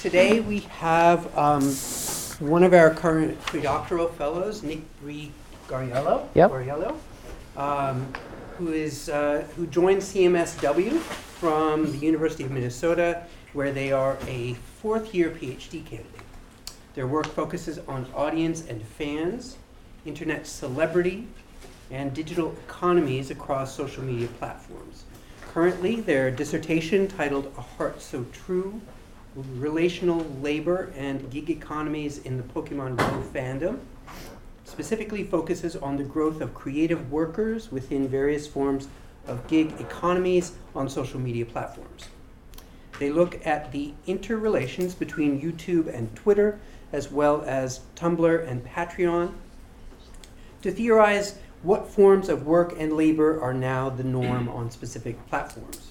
Today we have um, one of our current predoctoral fellows, Nick Bree Gariello, Yep. Gariello, um, who is uh, who joined CMSW from the University of Minnesota, where they are a fourth-year PhD candidate. Their work focuses on audience and fans, internet celebrity, and digital economies across social media platforms. Currently, their dissertation titled A Heart So True Relational Labor and Gig Economies in the Pokemon Go Fandom specifically focuses on the growth of creative workers within various forms of gig economies on social media platforms. They look at the interrelations between YouTube and Twitter, as well as Tumblr and Patreon, to theorize what forms of work and labor are now the norm on specific platforms.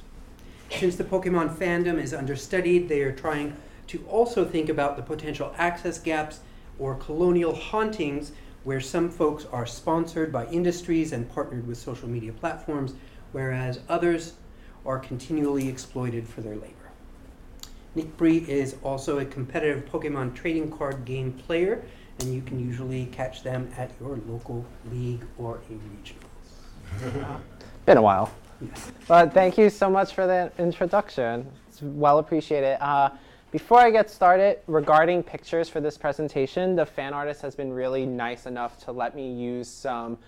Since the Pokemon fandom is understudied, they are trying to also think about the potential access gaps or colonial hauntings where some folks are sponsored by industries and partnered with social media platforms, whereas others are continually exploited for their labor. Nick Bree is also a competitive Pokemon trading card game player, and you can usually catch them at your local league or a regionals. Been a while. Yes. But thank you so much for that introduction. It's well appreciated. Uh, before I get started, regarding pictures for this presentation, the fan artist has been really nice enough to let me use some,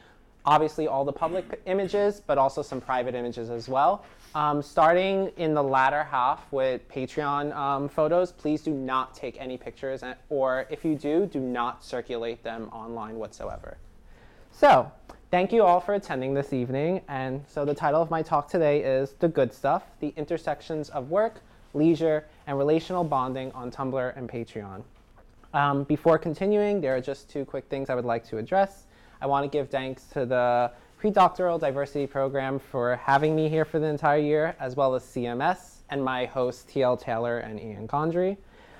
obviously all the public images, but also some private images as well. Um, starting in the latter half with Patreon um, photos, please do not take any pictures, or if you do, do not circulate them online whatsoever. So, thank you all for attending this evening. And so, the title of my talk today is The Good Stuff The Intersections of Work, Leisure, and Relational Bonding on Tumblr and Patreon. Um, before continuing, there are just two quick things I would like to address. I want to give thanks to the Predoctoral Diversity Program for having me here for the entire year, as well as CMS and my hosts TL Taylor and Ian Condry.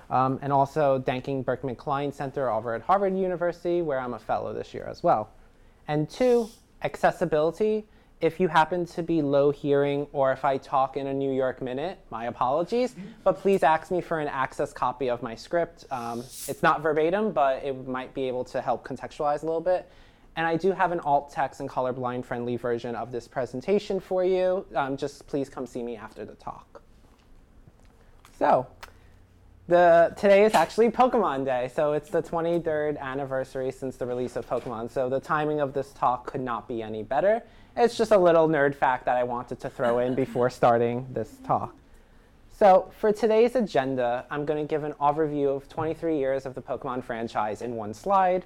Um, and also thanking Berkman Klein Center over at Harvard University, where I'm a fellow this year as well. And two, accessibility. If you happen to be low hearing or if I talk in a New York minute, my apologies, but please ask me for an access copy of my script. Um, it's not verbatim, but it might be able to help contextualize a little bit. And I do have an alt text and colorblind friendly version of this presentation for you. Um, just please come see me after the talk. So, the today is actually Pokemon Day, so it's the 23rd anniversary since the release of Pokemon. So the timing of this talk could not be any better. It's just a little nerd fact that I wanted to throw in before starting this talk. So for today's agenda, I'm going to give an overview of 23 years of the Pokemon franchise in one slide.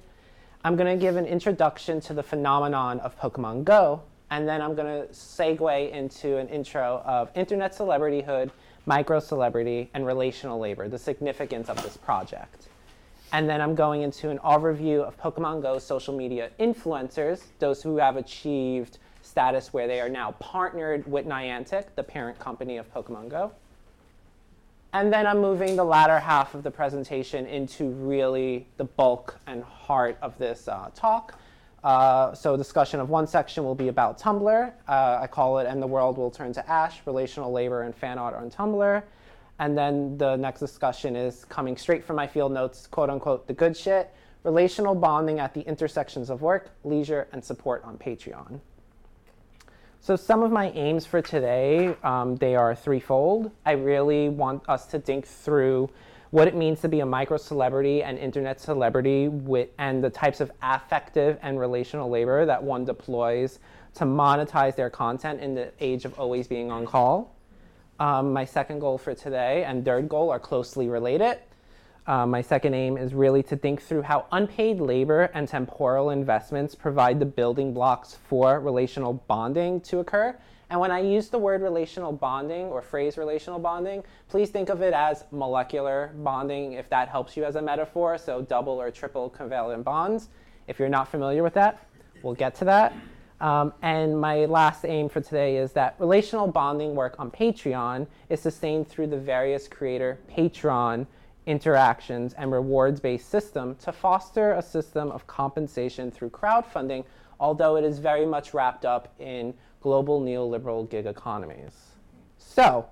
I'm going to give an introduction to the phenomenon of Pokemon Go, and then I'm going to segue into an intro of internet celebrityhood, micro celebrity, and relational labor, the significance of this project. And then I'm going into an overview of Pokemon Go social media influencers, those who have achieved status where they are now partnered with Niantic, the parent company of Pokemon Go. And then I'm moving the latter half of the presentation into really the bulk and heart of this uh, talk. Uh, so, discussion of one section will be about Tumblr. Uh, I call it And the World Will Turn to Ash Relational Labor and Fan Art on Tumblr. And then the next discussion is coming straight from my field notes, quote unquote, the good shit relational bonding at the intersections of work, leisure, and support on Patreon. So some of my aims for today, um, they are threefold. I really want us to think through what it means to be a micro celebrity and internet celebrity with, and the types of affective and relational labor that one deploys to monetize their content in the age of always being on call. Um, my second goal for today and third goal are closely related. Uh, my second aim is really to think through how unpaid labor and temporal investments provide the building blocks for relational bonding to occur. And when I use the word relational bonding or phrase relational bonding, please think of it as molecular bonding if that helps you as a metaphor, so double or triple covalent bonds. If you're not familiar with that, we'll get to that. Um, and my last aim for today is that relational bonding work on Patreon is sustained through the various creator patron interactions and rewards based system to foster a system of compensation through crowdfunding, although it is very much wrapped up in global neoliberal gig economies. So,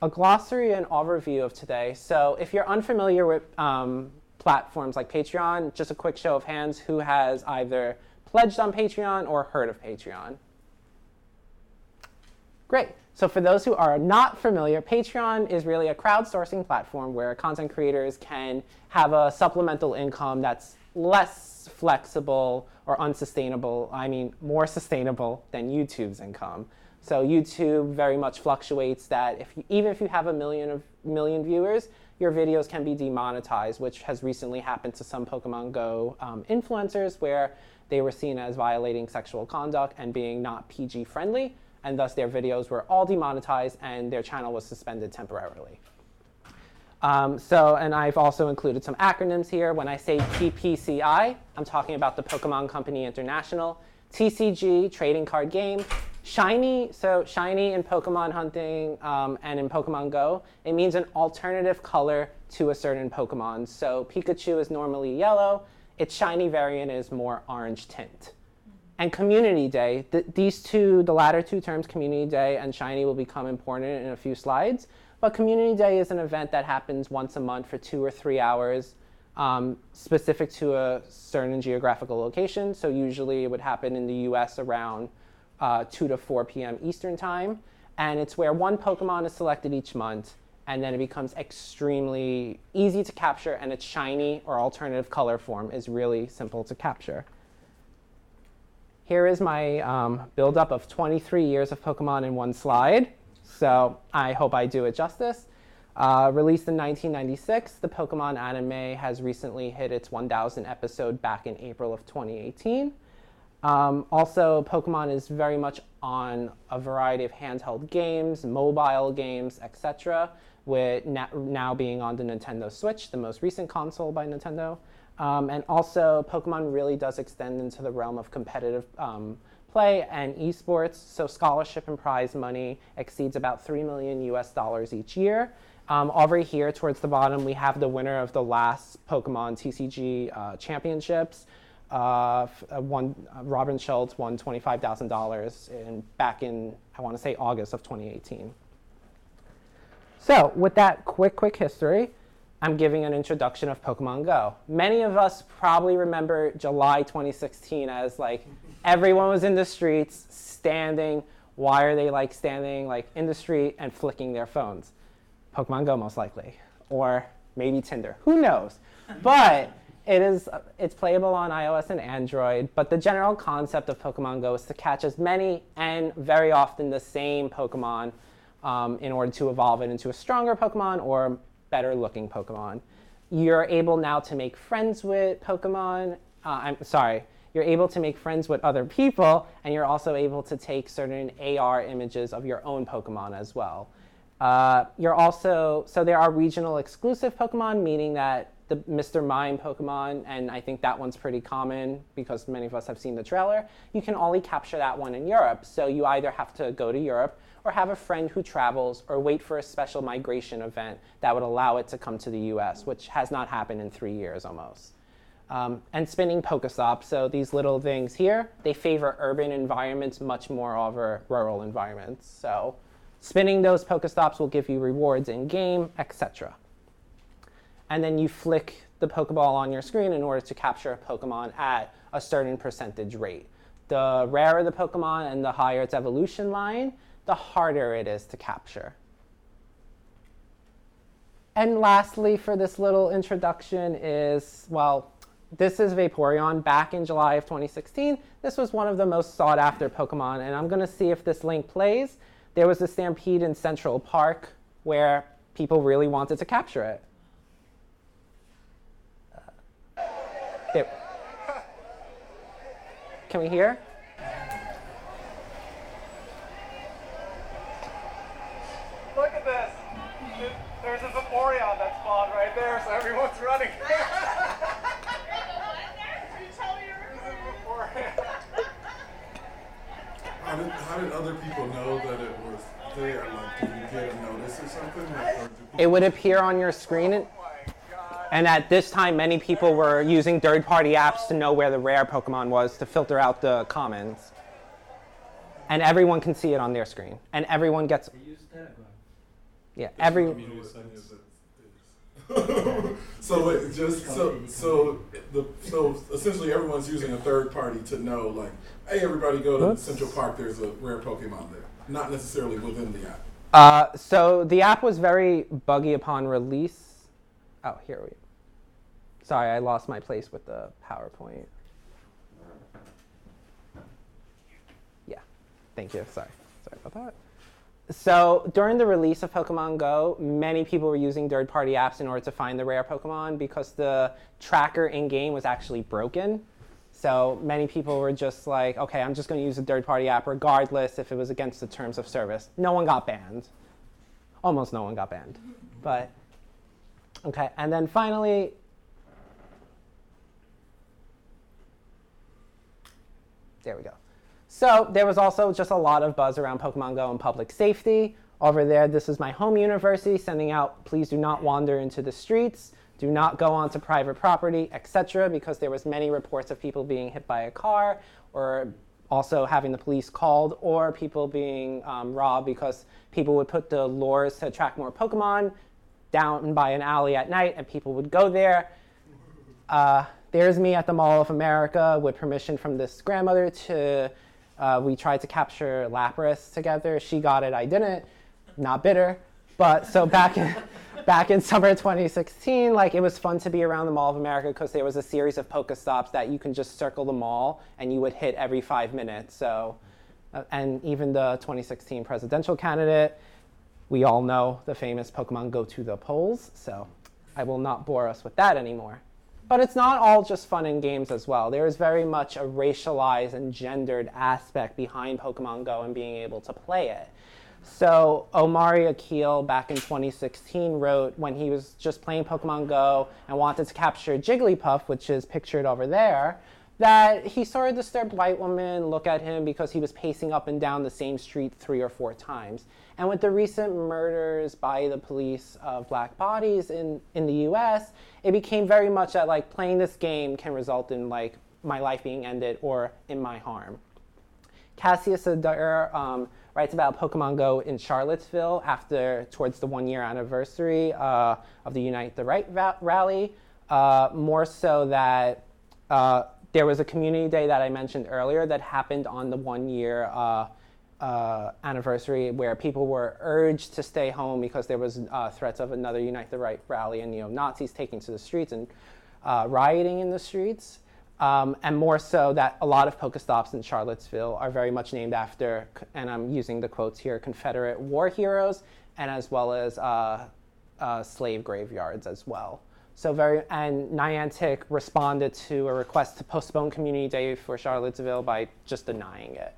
a glossary and overview of today. So if you're unfamiliar with um, platforms like Patreon, just a quick show of hands who has either pledged on Patreon or heard of Patreon. Great. So for those who are not familiar, Patreon is really a crowdsourcing platform where content creators can have a supplemental income that's less flexible or unsustainable, I mean more sustainable than YouTube's income. So YouTube very much fluctuates that if you, even if you have a million of million viewers, your videos can be demonetized, which has recently happened to some Pokemon Go um, influencers where they were seen as violating sexual conduct and being not PG friendly and thus their videos were all demonetized and their channel was suspended temporarily. Um, so, and I've also included some acronyms here. When I say TPCI, I'm talking about the Pokemon Company International, TCG, trading card game, Shiny, so shiny in Pokemon hunting um, and in Pokemon Go, it means an alternative color to a certain Pokemon. So Pikachu is normally yellow, its shiny variant is more orange tint and community day. Th- these two, the latter two terms, community day and shiny, will become important in a few slides. But community day is an event that happens once a month for two or three hours, um, specific to a certain geographical location. So usually it would happen in the U.S. around uh, 2 to 4 p.m. Eastern time, and it's where one Pokemon is selected each month. And then it becomes extremely easy to capture, and its shiny or alternative color form is really simple to capture. Here is my um, buildup of 23 years of Pokemon in one slide. So I hope I do it justice. Uh, released in 1996, the Pokemon anime has recently hit its 1000 episode back in April of 2018. Um, also, Pokemon is very much on a variety of handheld games, mobile games, etc., with na- now being on the Nintendo Switch, the most recent console by Nintendo. Um, and also, Pokemon really does extend into the realm of competitive um, play and esports. So, scholarship and prize money exceeds about 3 million US dollars each year. Um, over here, towards the bottom, we have the winner of the last Pokemon TCG uh, championships. Uh, uh, one, uh, Robin Schultz won $25,000 in, back in, I want to say, August of 2018. So, with that quick, quick history, I'm giving an introduction of Pokemon Go. Many of us probably remember July 2016 as like everyone was in the streets standing. Why are they like standing like in the street and flicking their phones? Pokemon Go most likely, or maybe Tinder. Who knows? But it is it's playable on iOS and Android. But the general concept of Pokemon Go is to catch as many and very often the same Pokemon um, in order to evolve it into a stronger Pokemon or better looking Pokemon. You're able now to make friends with Pokemon. Uh, I'm sorry, you're able to make friends with other people, and you're also able to take certain AR images of your own Pokemon as well. Uh, you're also, so there are regional exclusive Pokemon, meaning that the Mr. Mime Pokemon, and I think that one's pretty common because many of us have seen the trailer, you can only capture that one in Europe. So you either have to go to Europe or have a friend who travels or wait for a special migration event that would allow it to come to the US, which has not happened in three years almost. Um, and spinning Pokestops, so these little things here, they favor urban environments much more over rural environments. So spinning those Pokestops will give you rewards in game, etc. And then you flick the Pokeball on your screen in order to capture a Pokemon at a certain percentage rate. The rarer the Pokemon and the higher its evolution line, the harder it is to capture. And lastly, for this little introduction, is well, this is Vaporeon back in July of 2016. This was one of the most sought after Pokemon, and I'm going to see if this link plays. There was a stampede in Central Park where people really wanted to capture it. Uh, there. Can we hear? Vaporeon that spawned right there, so everyone's running. How did, how did other people know that it was there? Like, did you get a notice or something? Like, or It would appear on your screen. oh. And at this time, many people were using third party apps to know where the rare Pokemon was to filter out the commons. And everyone can see it on their screen. And everyone gets. Yeah, every so wait, just so so the so essentially everyone's using a third party to know like, hey, everybody go to Whoops. Central Park. There's a rare Pokemon there. Not necessarily within the app. Uh, so the app was very buggy upon release. Oh, here we. Sorry, I lost my place with the PowerPoint. Yeah, thank you. Sorry, sorry about that. So during the release of Pokemon Go, many people were using third-party apps in order to find the rare Pokemon because the tracker in-game was actually broken. So many people were just like, okay, I'm just going to use a third-party app regardless if it was against the terms of service. No one got banned. Almost no one got banned. But okay, and then finally There we go. So there was also just a lot of buzz around Pokemon Go and public safety. Over there, this is my home university sending out, please do not wander into the streets, do not go onto private property, etc., because there was many reports of people being hit by a car or also having the police called or people being um, robbed because people would put the lures to attract more Pokemon down by an alley at night and people would go there. Uh, there's me at the Mall of America with permission from this grandmother to. Uh, we tried to capture Lapras together. She got it, I didn't. Not bitter, but so back in back in summer 2016, like it was fun to be around the Mall of America because there was a series of Pokestops that you can just circle the mall and you would hit every five minutes. So, uh, and even the 2016 presidential candidate, we all know the famous Pokemon go to the polls. So, I will not bore us with that anymore. But it's not all just fun and games as well. There is very much a racialized and gendered aspect behind Pokemon Go and being able to play it. So Omari Akil back in 2016 wrote when he was just playing Pokemon Go and wanted to capture Jigglypuff, which is pictured over there, that he saw a disturbed white woman look at him because he was pacing up and down the same street three or four times. And with the recent murders by the police of black bodies in, in the US, it became very much that like playing this game can result in like my life being ended or in my harm. Cassius Adair um, writes about Pokemon Go in Charlottesville after towards the one year anniversary uh, of the Unite the Right rally. Uh, more so that uh, there was a community day that I mentioned earlier that happened on the one year uh, anniversary where people were urged to stay home because there was uh, threats of another Unite the Right rally and neo-Nazis taking to the streets and uh, rioting in the streets. Um, and more so that a lot of Pokestops in Charlottesville are very much named after, and I'm using the quotes here, Confederate war heroes, and as well as uh, uh, slave graveyards as well. So very, and Niantic responded to a request to postpone Community Day for Charlottesville by just denying it.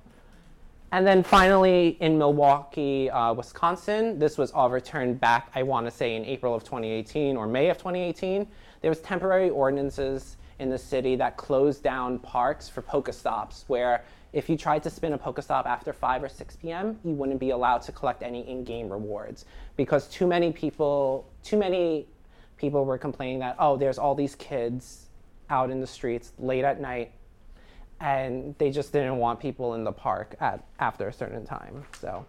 And then finally, in Milwaukee, uh, Wisconsin, this was overturned back, I want to say, in April of 2018 or May of 2018. There was temporary ordinances in the city that closed down parks for Pokestops, where if you tried to spin a Pokestop after 5 or 6 p.m., you wouldn't be allowed to collect any in-game rewards because too many people, too many people were complaining that, oh, there's all these kids out in the streets late at night and they just didn't want people in the park at after a certain time. So,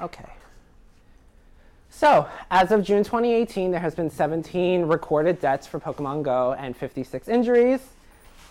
okay. So, as of June 2018, there has been 17 recorded deaths for Pokemon Go and 56 injuries.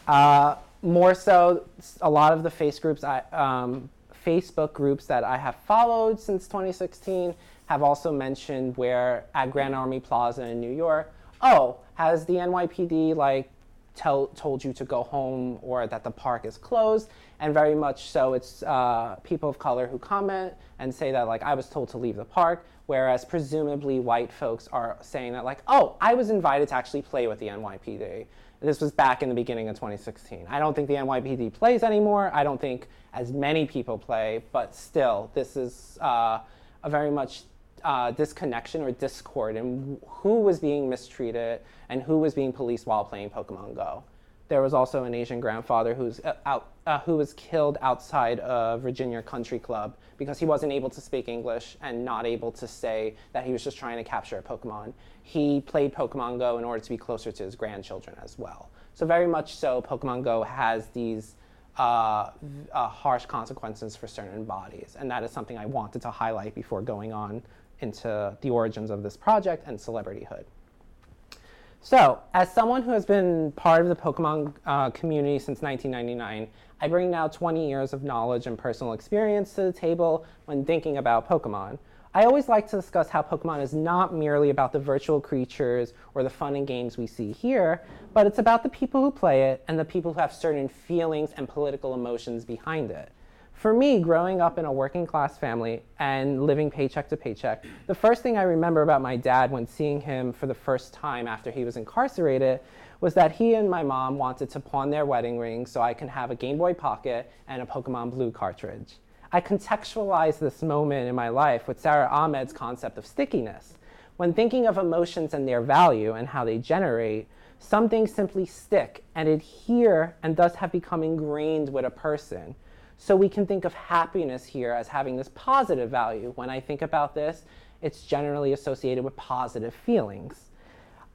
Uh, more so, a lot of the face groups, I, um, Facebook groups that I have followed since 2016 have also mentioned where at Grand Army Plaza in New York, oh, has the NYPD like tell, told you to go home or that the park is closed? And very much so, it's uh, people of color who comment and say that like I was told to leave the park, whereas presumably white folks are saying that like, oh, I was invited to actually play with the NYPD. This was back in the beginning of 2016. I don't think the NYPD plays anymore. I don't think as many people play, but still, this is uh, a very much uh, disconnection or discord in who was being mistreated and who was being policed while playing Pokemon Go. There was also an Asian grandfather who's uh, out, uh, who was killed outside of Virginia Country Club because he wasn't able to speak English and not able to say that he was just trying to capture a Pokemon. He played Pokemon Go in order to be closer to his grandchildren as well. So very much so, Pokemon Go has these uh, uh, harsh consequences for certain bodies. And that is something I wanted to highlight before going on into the origins of this project and celebrityhood. So, as someone who has been part of the Pokemon uh, community since 1999, I bring now 20 years of knowledge and personal experience to the table when thinking about Pokemon. I always like to discuss how Pokemon is not merely about the virtual creatures or the fun and games we see here, but it's about the people who play it and the people who have certain feelings and political emotions behind it. For me, growing up in a working class family and living paycheck to paycheck, the first thing I remember about my dad when seeing him for the first time after he was incarcerated was that he and my mom wanted to pawn their wedding ring so I can have a Game Boy Pocket and a Pokemon Blue cartridge. I contextualize this moment in my life with Sara Ahmed's concept of stickiness. When thinking of emotions and their value and how they generate, some things simply stick and adhere and thus have become ingrained with a person. So we can think of happiness here as having this positive value. When I think about this, it's generally associated with positive feelings.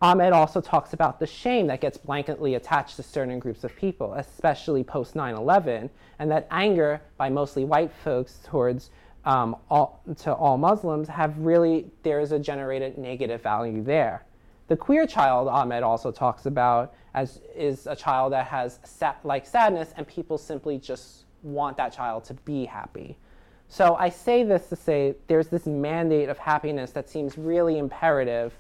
Ahmed also talks about the shame that gets blanketly attached to certain groups of people, especially post 9 11, and that anger by mostly white folks towards um, all, to all Muslims have really, there is a generated negative value there. The queer child Ahmed also talks about as is a child that has like sadness, and people simply just want that child to be happy. So I say this to say there's this mandate of happiness that seems really imperative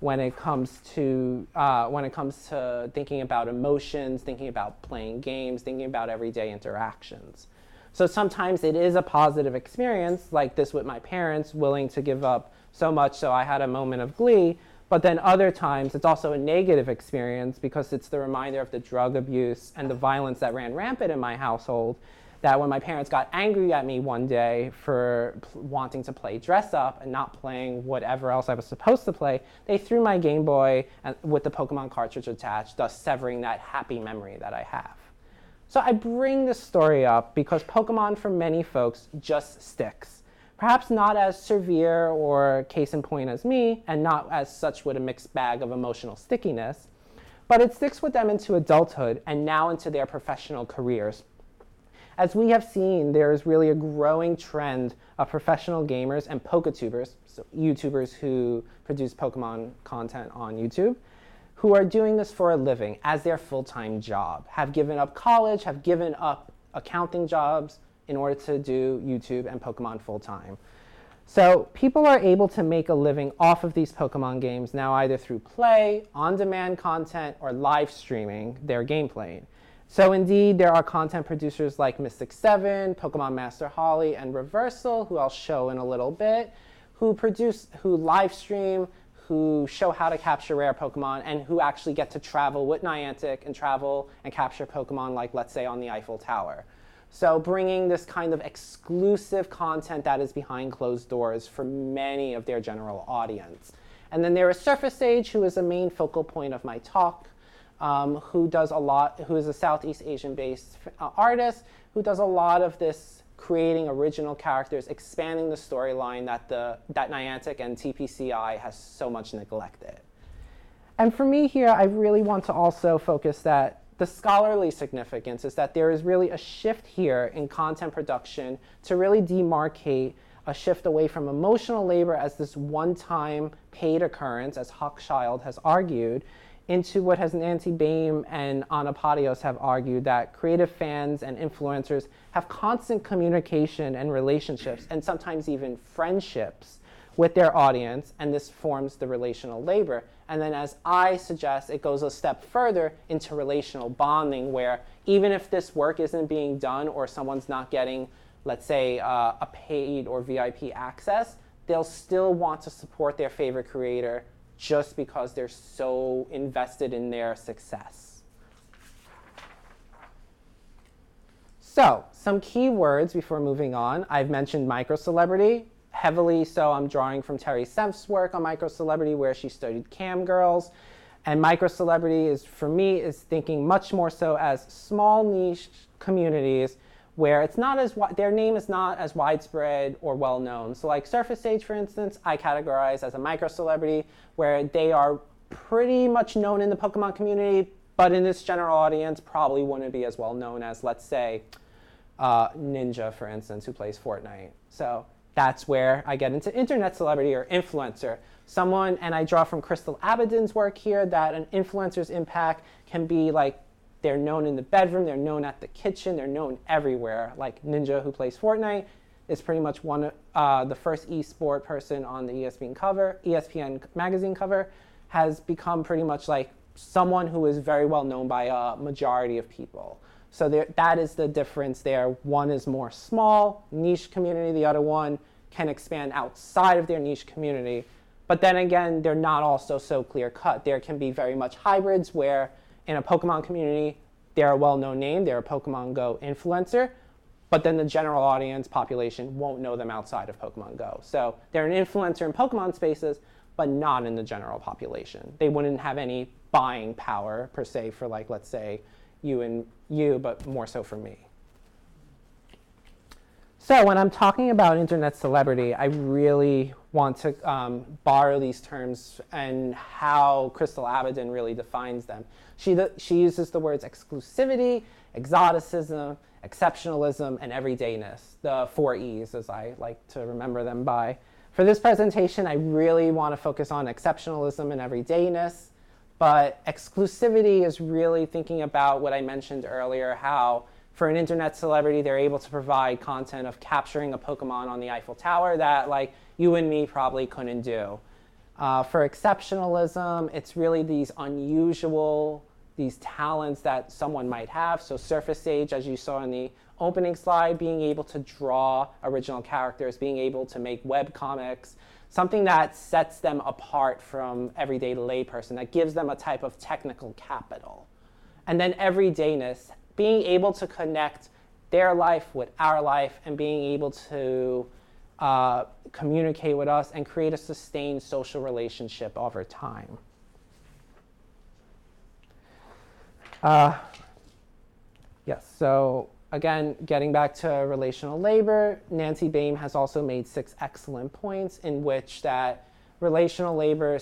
when it comes to uh, when it comes to thinking about emotions, thinking about playing games, thinking about everyday interactions. So sometimes it is a positive experience, like this with my parents, willing to give up so much so I had a moment of glee. But then other times it's also a negative experience because it's the reminder of the drug abuse and the violence that ran rampant in my household that when my parents got angry at me one day for p- wanting to play dress up and not playing whatever else I was supposed to play, they threw my Game Boy and, with the Pokemon cartridge attached, thus severing that happy memory that I have. So I bring this story up because Pokemon for many folks just sticks. Perhaps not as severe or case in point as me, and not as such with a mixed bag of emotional stickiness, but it sticks with them into adulthood and now into their professional careers as we have seen, there is really a growing trend of professional gamers and Poketubers, so YouTubers who produce Pokemon content on YouTube, who are doing this for a living as their full time job, have given up college, have given up accounting jobs in order to do YouTube and Pokemon full time. So people are able to make a living off of these Pokemon games now either through play, on demand content, or live streaming their gameplay. So indeed, there are content producers like Mystic 7, Pokemon Master Holly, and Reversal, who I'll show in a little bit, who produce, who live stream, who show how to capture rare Pokemon, and who actually get to travel with Niantic and travel and capture Pokemon, like let's say on the Eiffel Tower. So bringing this kind of exclusive content that is behind closed doors for many of their general audience. And then there is Surface Age, who is a main focal point of my talk um, who does a lot, who is a Southeast Asian based uh, artist, who does a lot of this creating original characters, expanding the storyline that, the, that Niantic and TPCI has so much neglected. And for me here, I really want to also focus that the scholarly significance is that there is really a shift here in content production to really demarcate a shift away from emotional labor as this one time paid occurrence, as Hochschild has argued, into what has Nancy Baym and Anna Padios have argued that creative fans and influencers have constant communication and relationships and sometimes even friendships with their audience, and this forms the relational labor. And then, as I suggest, it goes a step further into relational bonding, where even if this work isn't being done or someone's not getting, let's say, uh, a paid or VIP access, they'll still want to support their favorite creator just because they're so invested in their success. So, some key words before moving on. I've mentioned micro celebrity. Heavily so, I'm drawing from Terri Senft's work on micro celebrity, where she studied cam girls. And micro celebrity is, for me, is thinking much more so as small niche communities where it's not as their name is not as widespread or well known. So like Surface Sage, for instance, I categorize as a micro celebrity where they are pretty much known in the Pokemon community, but in this general audience, probably wouldn't be as well known as, let's say, uh, Ninja, for instance, who plays Fortnite. So that's where I get into internet celebrity or influencer. Someone, and I draw from Crystal Abedin's work here, that an influencer's impact can be like they're known in the bedroom, they're known at the kitchen, they're known everywhere. Like Ninja, who plays Fortnite, is pretty much one uh, the first esport person on the ESPN cover, ESPN magazine cover, has become pretty much like someone who is very well known by a majority of people. So there, that is the difference there. One is more small, niche community. The other one can expand outside of their niche community. But then again, they're not also so clear cut. There can be very much hybrids where in a Pokemon community, they're a well-known name, they're a Pokemon Go influencer, but then the general audience population won't know them outside of Pokemon Go. So they're an influencer in Pokemon spaces, but not in the general population. They wouldn't have any buying power per se for like let's say you and you, but more so for me. So when I'm talking about internet celebrity, I really want to um, borrow these terms and how Crystal Abedin really defines them. She, the, she uses the words exclusivity, exoticism, exceptionalism, and everydayness, the four E's as I like to remember them by. For this presentation, I really want to focus on exceptionalism and everydayness. But exclusivity is really thinking about what I mentioned earlier, how for an internet celebrity, they're able to provide content of capturing a Pokemon on the Eiffel Tower that like you and me probably couldn't do. Uh, for exceptionalism, it's really these unusual, these talents that someone might have. So Surface age, as you saw in the opening slide, being able to draw original characters, being able to make web comics, something that sets them apart from everyday layperson, that gives them a type of technical capital. And then everydayness, being able to connect their life with our life and being able to uh, communicate with us and create a sustained social relationship over time. Uh, yes, so again, getting back to relational labor, Nancy Baym has also made six excellent points in which that relational labor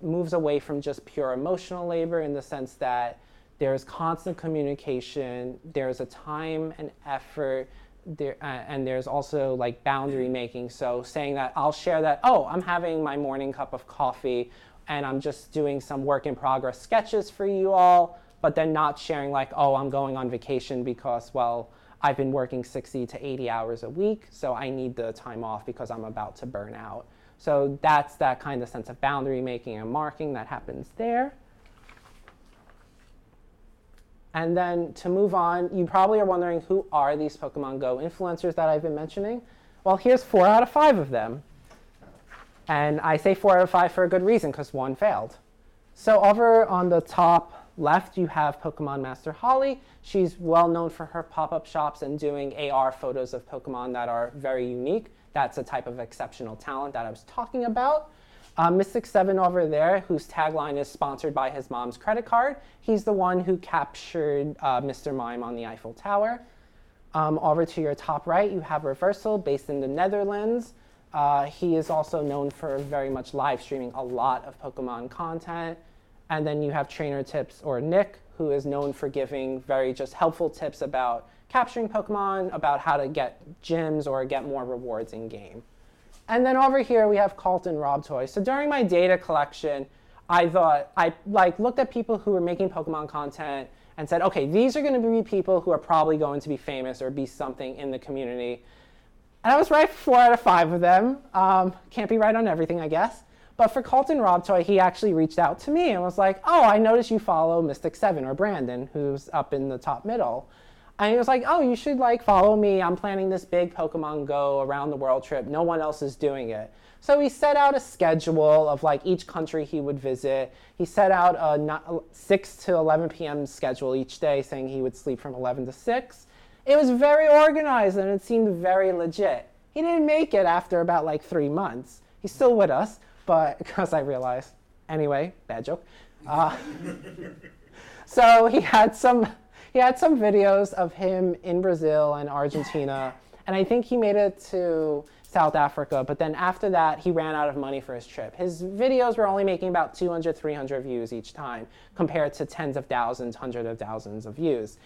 moves away from just pure emotional labor in the sense that there's constant communication, there's a time and effort, there, uh, and there's also like boundary making. So saying that I'll share that, oh, I'm having my morning cup of coffee and I'm just doing some work in progress sketches for you all but then not sharing like, oh, I'm going on vacation because, well, I've been working 60 to 80 hours a week, so I need the time off because I'm about to burn out. So that's that kind of sense of boundary making and marking that happens there. And then to move on, you probably are wondering who are these Pokemon Go influencers that I've been mentioning? Well, here's four out of five of them. And I say four out of five for a good reason because one failed. So over on the top left, you have Pokemon Master Holly. She's well known for her pop-up shops and doing AR photos of Pokemon that are very unique. That's a type of exceptional talent that I was talking about. Uh, Mystic Seven over there, whose tagline is sponsored by his mom's credit card. He's the one who captured uh, Mr. Mime on the Eiffel Tower. Um, over to your top right, you have Reversal, based in the Netherlands. Uh, he is also known for very much live streaming a lot of Pokemon content. And then you have trainer tips or Nick, who is known for giving very just helpful tips about capturing Pokemon, about how to get gyms or get more rewards in game. And then over here we have Carlton Robtoy. So during my data collection, I thought I like looked at people who were making Pokemon content and said, okay, these are going to be people who are probably going to be famous or be something in the community. And I was right four out of five of them. Um, can't be right on everything, I guess. But for Carlton Robtoy, he actually reached out to me and was like, oh, I noticed you follow Mystic Seven or Brandon, who's up in the top middle. And he was like, oh, you should like follow me. I'm planning this big Pokemon Go around the world trip. No one else is doing it. So he set out a schedule of like each country he would visit. He set out a 6 to 11 p.m. schedule each day, saying he would sleep from 11 to 6. It was very organized and it seemed very legit. He didn't make it after about like three months. He's still with us, but because I realized, anyway, bad joke. Uh, so he had some he had some videos of him in Brazil and Argentina, and I think he made it to South Africa, but then after that, he ran out of money for his trip. His videos were only making about 200, 300 views each time, compared to tens of thousands, hundreds of thousands of views.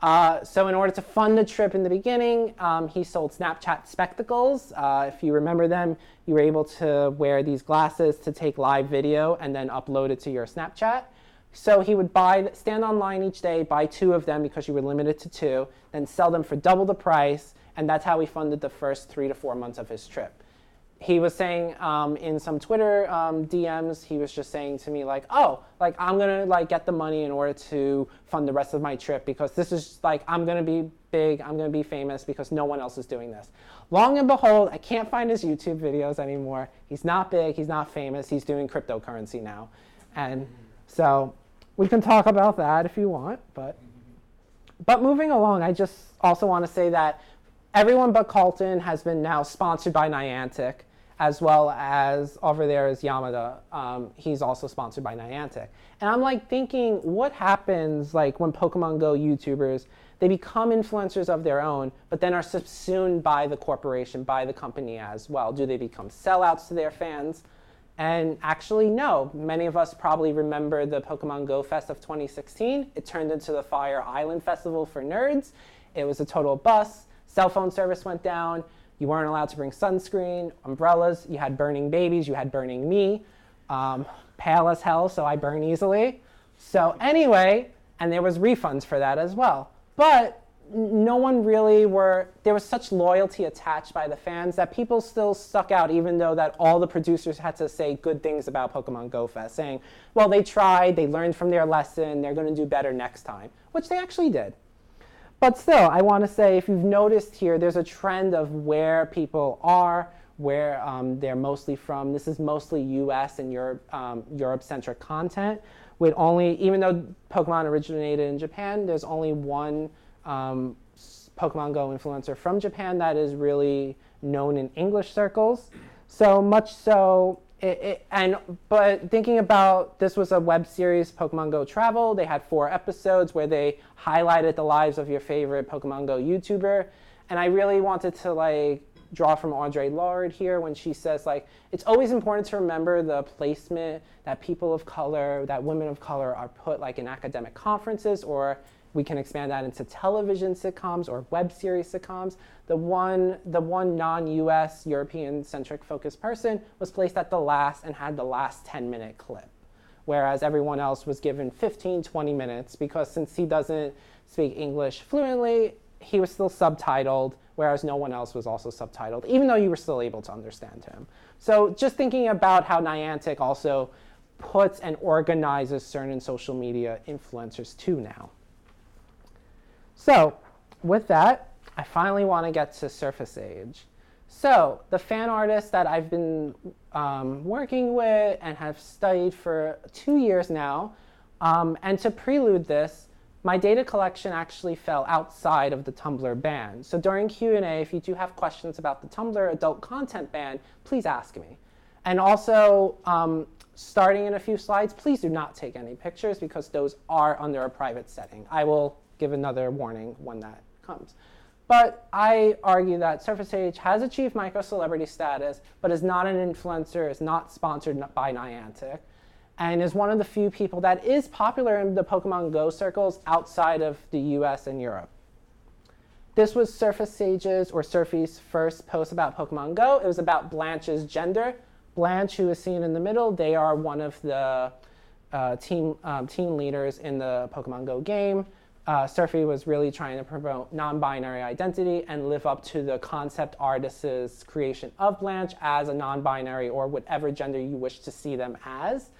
Uh, so, in order to fund the trip in the beginning, um, he sold Snapchat spectacles. Uh, if you remember them, you were able to wear these glasses to take live video and then upload it to your Snapchat. So he would buy, stand online each day, buy two of them because you were limited to two, then sell them for double the price, and that's how he funded the first three to four months of his trip. He was saying um, in some Twitter um, DMs, he was just saying to me like, "Oh, like I'm gonna like get the money in order to fund the rest of my trip because this is like I'm gonna be big, I'm gonna be famous because no one else is doing this." Long and behold, I can't find his YouTube videos anymore. He's not big, he's not famous, he's doing cryptocurrency now, and so we can talk about that if you want, but but moving along, I just also want to say that everyone but Carlton has been now sponsored by Niantic, as well as over there is Yamada. Um, he's also sponsored by Niantic, and I'm like thinking, what happens like when Pokemon Go YouTubers they become influencers of their own, but then are subsumed by the corporation, by the company as well? Do they become sellouts to their fans? And actually, no. Many of us probably remember the Pokemon Go Fest of 2016. It turned into the Fire Island Festival for nerds. It was a total bust. Cell phone service went down. You weren't allowed to bring sunscreen, umbrellas. You had burning babies. You had burning me. Um, pale as hell, so I burn easily. So, anyway, and there was refunds for that as well. But no one really were there was such loyalty attached by the fans that people still stuck out even though that all the producers had to say good things about pokemon go fest saying well they tried they learned from their lesson they're going to do better next time which they actually did. But still i want to say if you've noticed here there's a trend of where people are where um, they're mostly from. This is mostly us and europe um, europe centric content with only even though pokemon originated in japan there's only one um, Pokemon Go influencer from Japan that is really known in English circles. So much so, it, it, and but thinking about this was a web series, Pokemon Go Travel. They had four episodes where they highlighted the lives of your favorite Pokemon Go YouTuber, and I really wanted to like draw from Audre Lorde here when she says like it's always important to remember the placement that people of color, that women of color are put like in academic conferences or we can expand that into television sitcoms or web series sitcoms. The one, the one non-US European-centric focused person was placed at the last and had the last 10-minute clip, whereas everyone else was given 15, 20 minutes because since he doesn't speak English fluently, he was still subtitled, whereas no one else was also subtitled, even though you were still able to understand him. So just thinking about how Niantic also puts and organizes certain social media influencers too now. So with that, I finally want to get to Surface Age. So the fan artist that I've been um, working with and have studied for two years now, um, and to prelude this, my data collection actually fell outside of the Tumblr ban. So during Q&A, if you do have questions about the Tumblr adult content ban, please ask me. And also, um, starting in a few slides, please do not take any pictures because those are under a private setting. I will give another warning when that comes. But I argue that Surface Age has achieved micro celebrity status, but is not an influencer, is not sponsored by Niantic, and is one of the few people that is popular in the Pokemon Go circles outside of the US and Europe. This was Surface Sage's or Surfy's first post about Pokemon Go. It was about Blanche's gender. Blanche, who is seen in the middle, they are one of the uh, team, um, team leaders in the Pokemon Go game uh, Surfy was really trying to promote non-binary identity and live up to the concept artist's creation of Blanche as a non-binary or whatever gender you wish to see them as.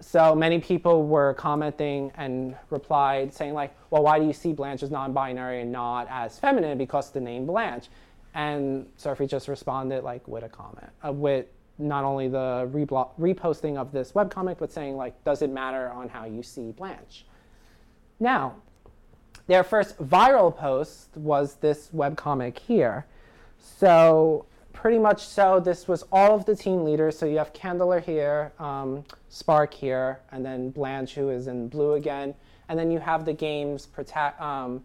So many people were commenting and replied saying like, well, why do you see Blanche as non-binary and not as feminine because the name Blanche? And Surfy just responded like with a comment, uh, with not only the reposting of this webcomic, but saying like, does it matter on how you see Blanche? Now, their first viral post was this webcomic here. So pretty much so, this was all of the team leaders. So you have Candela here, um, Spark here, and then Blanche, who is in blue again. And then you have the game's prota- um,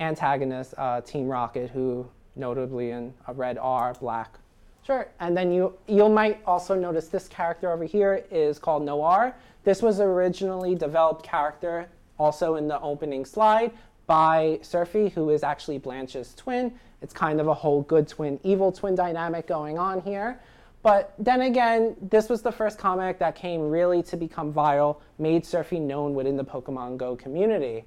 antagonist, uh, Team Rocket, who notably in a red R, black Sure. And then you you might also notice this character over here is called Noir. This was originally developed character, also in the opening slide, by Surfy, who is actually Blanche's twin. It's kind of a whole good twin, evil twin dynamic going on here. But then again, this was the first comic that came really to become viral, made Surfy known within the Pokemon Go community.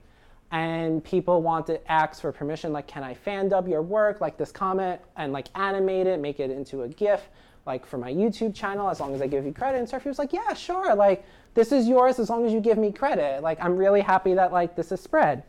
And people wanted ask for permission, like, can I fan dub your work, like this comic, and like animate it, make it into a GIF, like for my YouTube channel, as long as I give you credit. And Surfy was like, yeah, sure, like this is yours as long as you give me credit. Like I'm really happy that like this is spread.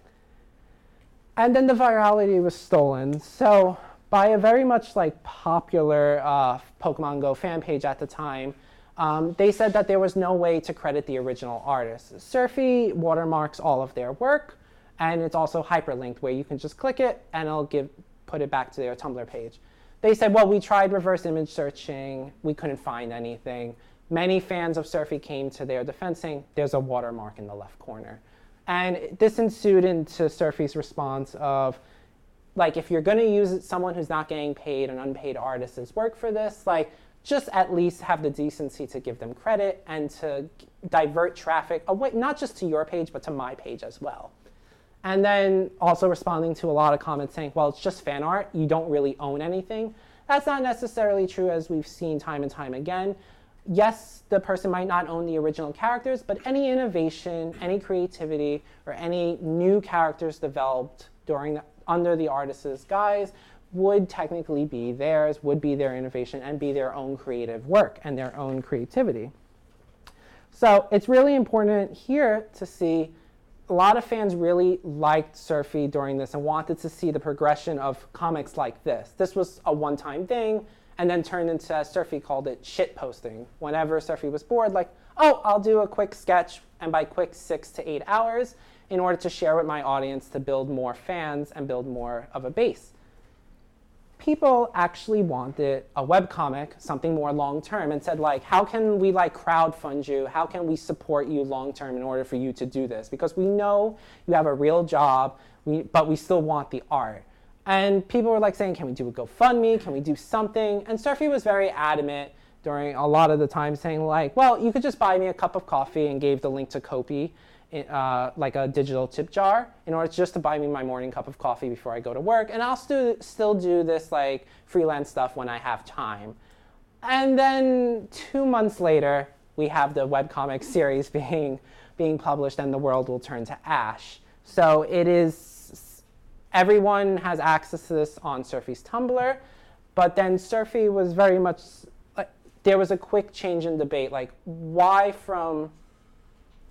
And then the virality was stolen. So by a very much like popular uh, Pokemon Go fan page at the time. Um, they said that there was no way to credit the original artist. Surfy watermarks all of their work, and it's also hyperlinked where you can just click it and it'll give put it back to their Tumblr page. They said, well, we tried reverse image searching, we couldn't find anything. Many fans of Surfy came to their defense saying, there's a watermark in the left corner. And this ensued into Surfy's response of, like if you're going to use someone who's not getting paid, an unpaid artist's work for this, like just at least have the decency to give them credit and to divert traffic away, not just to your page, but to my page as well. And then also responding to a lot of comments saying, well, it's just fan art. You don't really own anything. That's not necessarily true, as we've seen time and time again. Yes, the person might not own the original characters, but any innovation, any creativity, or any new characters developed during the, under the artist's guise would technically be theirs, would be their innovation, and be their own creative work and their own creativity. So it's really important here to see a lot of fans really liked Surfy during this and wanted to see the progression of comics like this. This was a one time thing and then turned into, Surfy called it, shit posting. Whenever Surfy was bored, like, oh, I'll do a quick sketch, and by quick, six to eight hours, in order to share with my audience to build more fans and build more of a base. People actually wanted a webcomic, something more long term, and said like, how can we like crowdfund you? How can we support you long term in order for you to do this? Because we know you have a real job, we, but we still want the art. And people were like saying, can we do a GoFundMe? Can we do something? And Surfy was very adamant during a lot of the time saying like, well, you could just buy me a cup of coffee and gave the link to Ko-fi uh, like a digital tip jar in order just to buy me my morning cup of coffee before I go to work. And I'll stu- still do this like freelance stuff when I have time. And then two months later, we have the webcomic series being, being published and the world will turn to ash. So it is, everyone has access to this on Surfy's Tumblr, but then Surfy was very much, like, there was a quick change in debate, like why from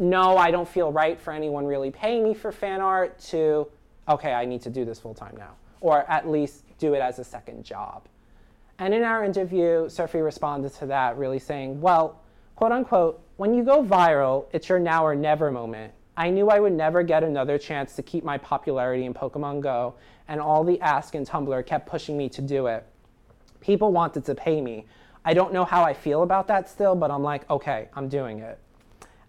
no, I don't feel right for anyone really paying me for fan art, to, okay, I need to do this full time now, or at least do it as a second job. And in our interview, Surfy responded to that, really saying, well, quote unquote, when you go viral, it's your now or never moment. I knew I would never get another chance to keep my popularity in Pokemon Go, and all the ask in Tumblr kept pushing me to do it. People wanted to pay me. I don't know how I feel about that still, but I'm like, okay, I'm doing it.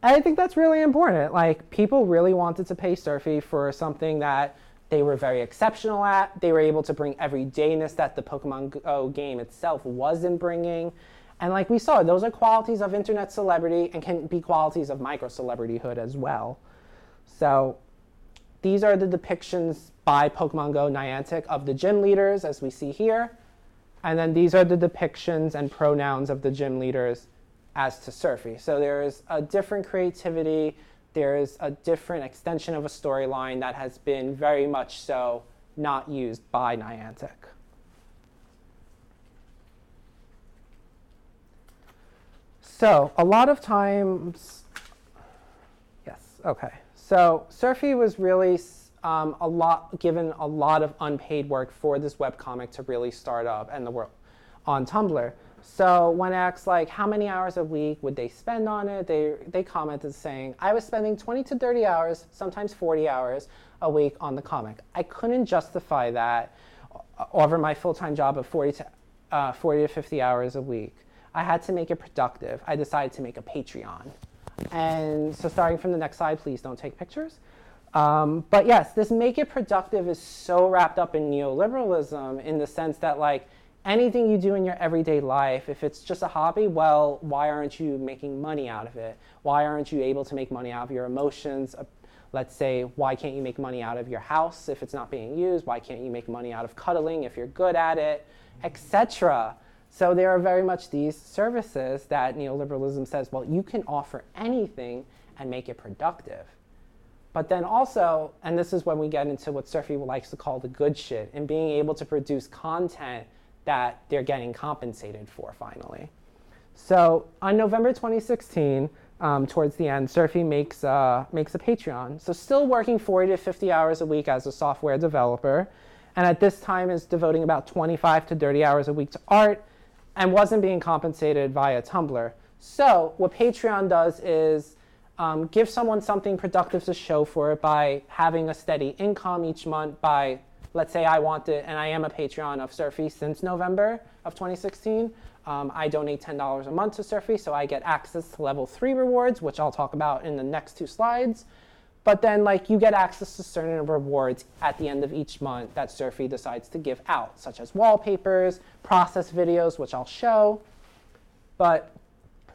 And I think that's really important. Like people really wanted to pay Surfy for something that they were very exceptional at. They were able to bring everydayness that the Pokemon Go game itself wasn't bringing. And like we saw, those are qualities of internet celebrity and can be qualities of micro celebrityhood as well. So these are the depictions by Pokemon Go Niantic of the gym leaders, as we see here. And then these are the depictions and pronouns of the gym leaders as to Surfy. So there's a different creativity, there's a different extension of a storyline that has been very much so not used by Niantic. So a lot of times, yes, okay. So Surfy was really um, a lot given a lot of unpaid work for this webcomic to really start up and the world on Tumblr. So when asked like how many hours a week would they spend on it, they they commented saying I was spending 20 to 30 hours, sometimes 40 hours a week on the comic. I couldn't justify that over my full-time job of 40 to uh, 40 to 50 hours a week. I had to make it productive. I decided to make a Patreon. And so starting from the next slide, please don't take pictures. Um, but yes, this make it productive is so wrapped up in neoliberalism in the sense that like anything you do in your everyday life, if it's just a hobby, well, why aren't you making money out of it? Why aren't you able to make money out of your emotions? Uh, let's say, why can't you make money out of your house if it's not being used? Why can't you make money out of cuddling if you're good at it, etc. So there are very much these services that neoliberalism says, well, you can offer anything and make it productive. But then also, and this is when we get into what Surfy likes to call the good shit, and being able to produce content that they're getting compensated for finally. So on November 2016, um, towards the end, Surfy makes, uh, makes a Patreon. So still working 40 to 50 hours a week as a software developer, and at this time is devoting about 25 to 30 hours a week to art, and wasn't being compensated via Tumblr. So what Patreon does is um, give someone something productive to show for it by having a steady income each month by let's say I want it, and I am a Patreon of Surfy since November of 2016. Um, I donate $10 a month to Surfy, so I get access to level three rewards, which I'll talk about in the next two slides. But then, like, you get access to certain rewards at the end of each month that Surfy decides to give out, such as wallpapers, process videos, which I'll show. But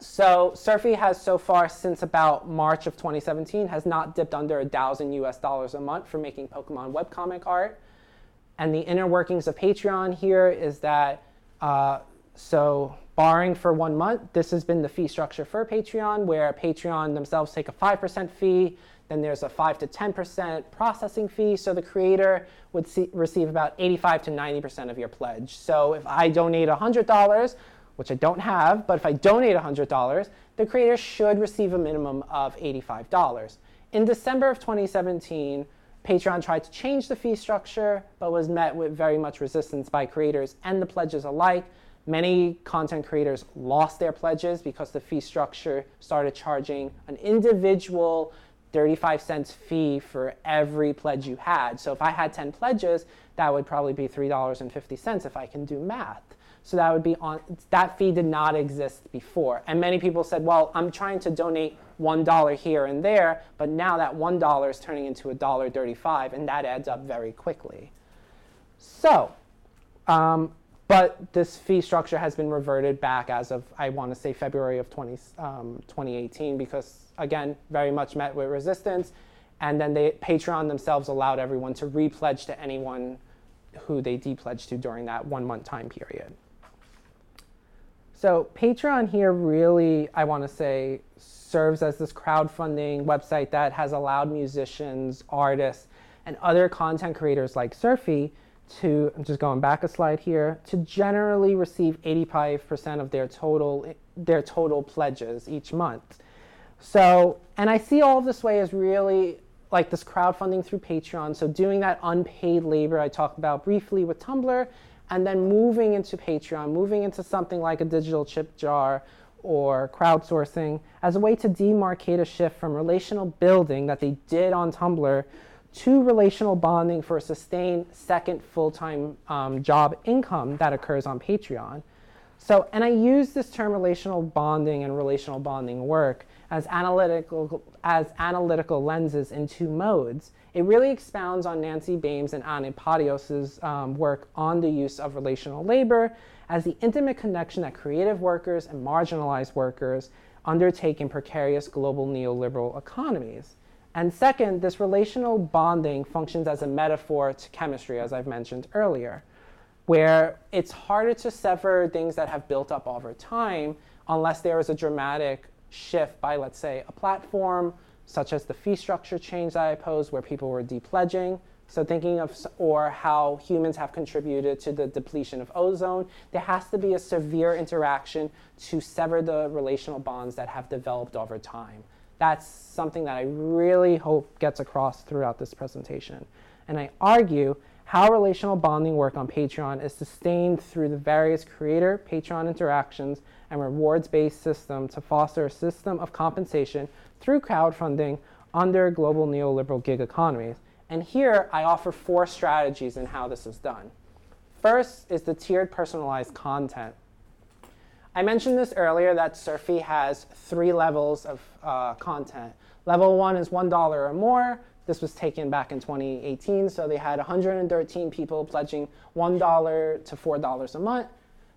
so Surfy has so far since about March of 2017 has not dipped under a thousand US dollars a month for making Pokemon webcomic art. And the inner workings of Patreon here is that, uh, so barring for one month, this has been the fee structure for Patreon, where Patreon themselves take a 5% fee, then there's a 5 to 10% processing fee. So the creator would see, receive about 85 to 90% of your pledge. So if I donate $100, which I don't have, but if I donate $100, the creator should receive a minimum of $85. In December of 2017, Patreon tried to change the fee structure, but was met with very much resistance by creators and the pledges alike. Many content creators lost their pledges because the fee structure started charging an individual 35 cents fee for every pledge you had. So if I had 10 pledges, that would probably be $3.50 if I can do math. So that would be on that fee did not exist before. And many people said, "Well, I'm trying to donate $1 here and there, but now that $1 is turning into $1.35, and that adds up very quickly. So, um, but this fee structure has been reverted back as of, I want to say, February of 20, um, 2018, because again, very much met with resistance. And then they, Patreon themselves allowed everyone to repledge to anyone who they depledged to during that one month time period. So Patreon here really, I want to say, serves as this crowdfunding website that has allowed musicians, artists, and other content creators like Surfy to, I'm just going back a slide here, to generally receive 85% of their total, their total pledges each month. So, and I see all of this way as really like this crowdfunding through Patreon. So doing that unpaid labor I talked about briefly with Tumblr and then moving into Patreon, moving into something like a digital chip jar or crowdsourcing as a way to demarcate a shift from relational building that they did on Tumblr to relational bonding for a sustained second full time um, job income that occurs on Patreon. So, and I use this term relational bonding and relational bonding work as analytical, as analytical lenses in two modes. It really expounds on Nancy Baym's and Ani Padios' um, work on the use of relational labor as the intimate connection that creative workers and marginalized workers undertake in precarious global neoliberal economies. And second, this relational bonding functions as a metaphor to chemistry, as I've mentioned earlier, where it's harder to sever things that have built up over time unless there is a dramatic shift by, let's say, a platform, such as the fee structure change that I posed, where people were depledging. So thinking of, or how humans have contributed to the depletion of ozone, there has to be a severe interaction to sever the relational bonds that have developed over time. That's something that I really hope gets across throughout this presentation. And I argue how relational bonding work on Patreon is sustained through the various creator Patreon interactions and rewards based system to foster a system of compensation through crowdfunding under global neoliberal gig economies. And here I offer four strategies in how this is done. First is the tiered personalized content. I mentioned this earlier that Surfy has three levels of uh, content. Level one is $1 or more. This was taken back in 2018, so they had 113 people pledging $1 to $4 a month.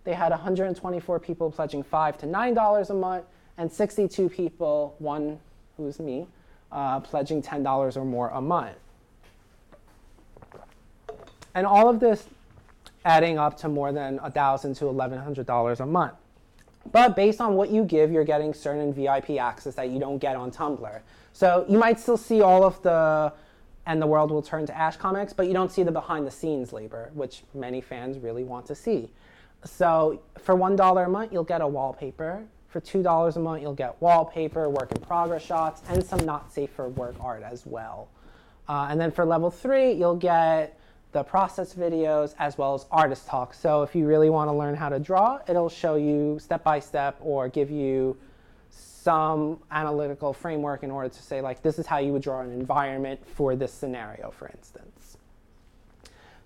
they had 124 people pledging 5 to nine dollars a month, and 62 people, one who's me, uh, pledging $10 or more a month. And all of this adding up to more than 1,000 to $1,100 a month. But based on what you give, you're getting certain VIP access that you don't get on Tumblr. So you might still see all of the and the world will turn to Ash comics, but you don't see the behind the scenes labor, which many fans really want to see. So for $1 a month, you'll get a wallpaper. For $2 a month, you'll get wallpaper, work in progress shots, and some not safe for work art as well. Uh, and then for level three, you'll get the process videos as well as artist talk. So if you really want to learn how to draw, it'll show you step by step or give you some analytical framework in order to say like this is how you would draw an environment for this scenario, for instance.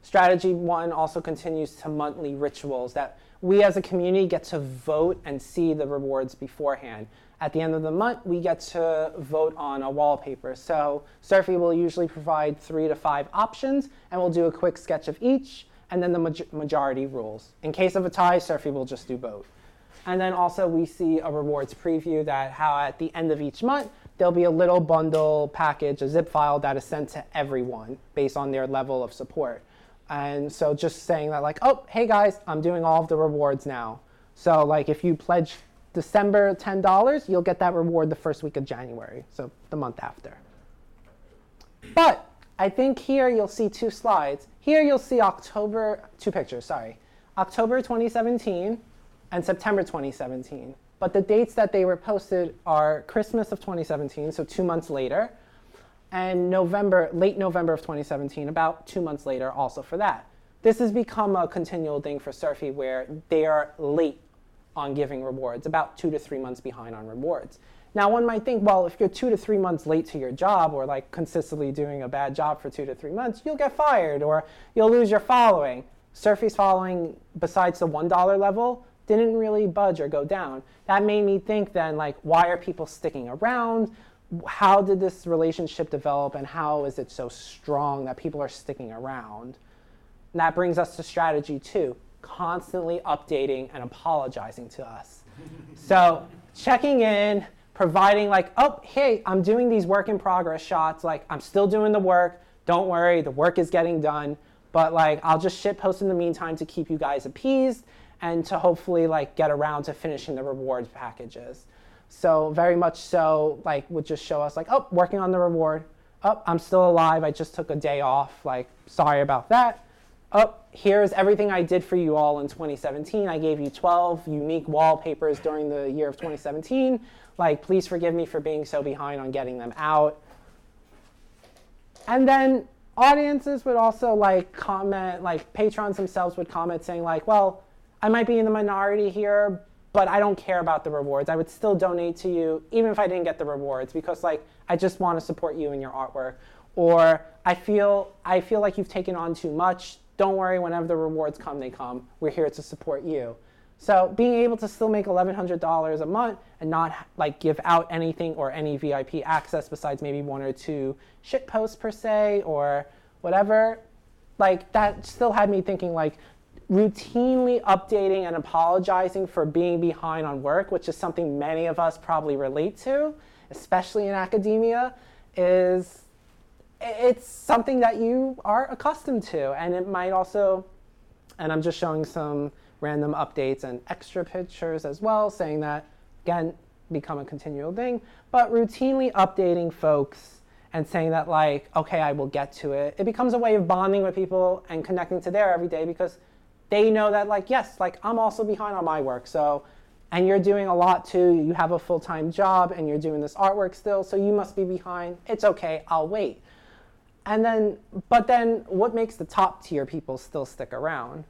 Strategy one also continues to monthly rituals that we as a community get to vote and see the rewards beforehand. At the end of the month, we get to vote on a wallpaper. So Surfy will usually provide three to five options, and we'll do a quick sketch of each, and then the majority rules. In case of a tie, Surfy will just do both. And then also we see a rewards preview that how at the end of each month, there'll be a little bundle package, a zip file that is sent to everyone based on their level of support. And so just saying that like, oh, hey guys, I'm doing all of the rewards now. So like if you pledge December $10, you'll get that reward the first week of January, so the month after. But I think here you'll see two slides. Here you'll see October, two pictures, sorry. October 2017 and September 2017. But the dates that they were posted are Christmas of 2017, so two months later, and November, late November of 2017, about two months later, also for that. This has become a continual thing for Surfy where they are late on giving rewards, about two to three months behind on rewards. Now, one might think, well, if you're two to three months late to your job or like consistently doing a bad job for two to three months, you'll get fired or you'll lose your following. Surfy's following, besides the $1 level, didn't really budge or go down. That made me think then, like, why are people sticking around? how did this relationship develop and how is it so strong that people are sticking around? And that brings us to strategy two constantly updating and apologizing to us. so, checking in, providing, like, oh, hey, I'm doing these work in progress shots. Like, I'm still doing the work. Don't worry, the work is getting done. But, like, I'll just shit post in the meantime to keep you guys appeased and to hopefully, like, get around to finishing the rewards packages. So very much so, like would just show us like, oh, working on the reward. Oh, I'm still alive. I just took a day off. Like, sorry about that. Oh, here's everything I did for you all in 2017. I gave you 12 unique wallpapers during the year of 2017. Like, please forgive me for being so behind on getting them out. And then audiences would also like comment, like patrons themselves would comment saying like, well, I might be in the minority here, but I don't care about the rewards. I would still donate to you even if I didn't get the rewards because like I just want to support you in your artwork. Or I feel I feel like you've taken on too much. Don't worry, whenever the rewards come, they come. We're here to support you. So being able to still make $1,100 a month and not like give out anything or any VIP access besides maybe one or two shit posts per se or whatever, like that still had me thinking like routinely updating and apologizing for being behind on work, which is something many of us probably relate to, especially in academia, is it's something that you are accustomed to. And it might also, and I'm just showing some random updates and extra pictures as well, saying that, again, become a continual thing, but routinely updating folks and saying that like okay i will get to it. It becomes a way of bonding with people and connecting to their every day because they know that like yes like i'm also behind on my work so and you're doing a lot too. You have a full-time job and you're doing this artwork still so you must be behind. It's okay. I'll wait and then but then what makes the top tier people still stick around?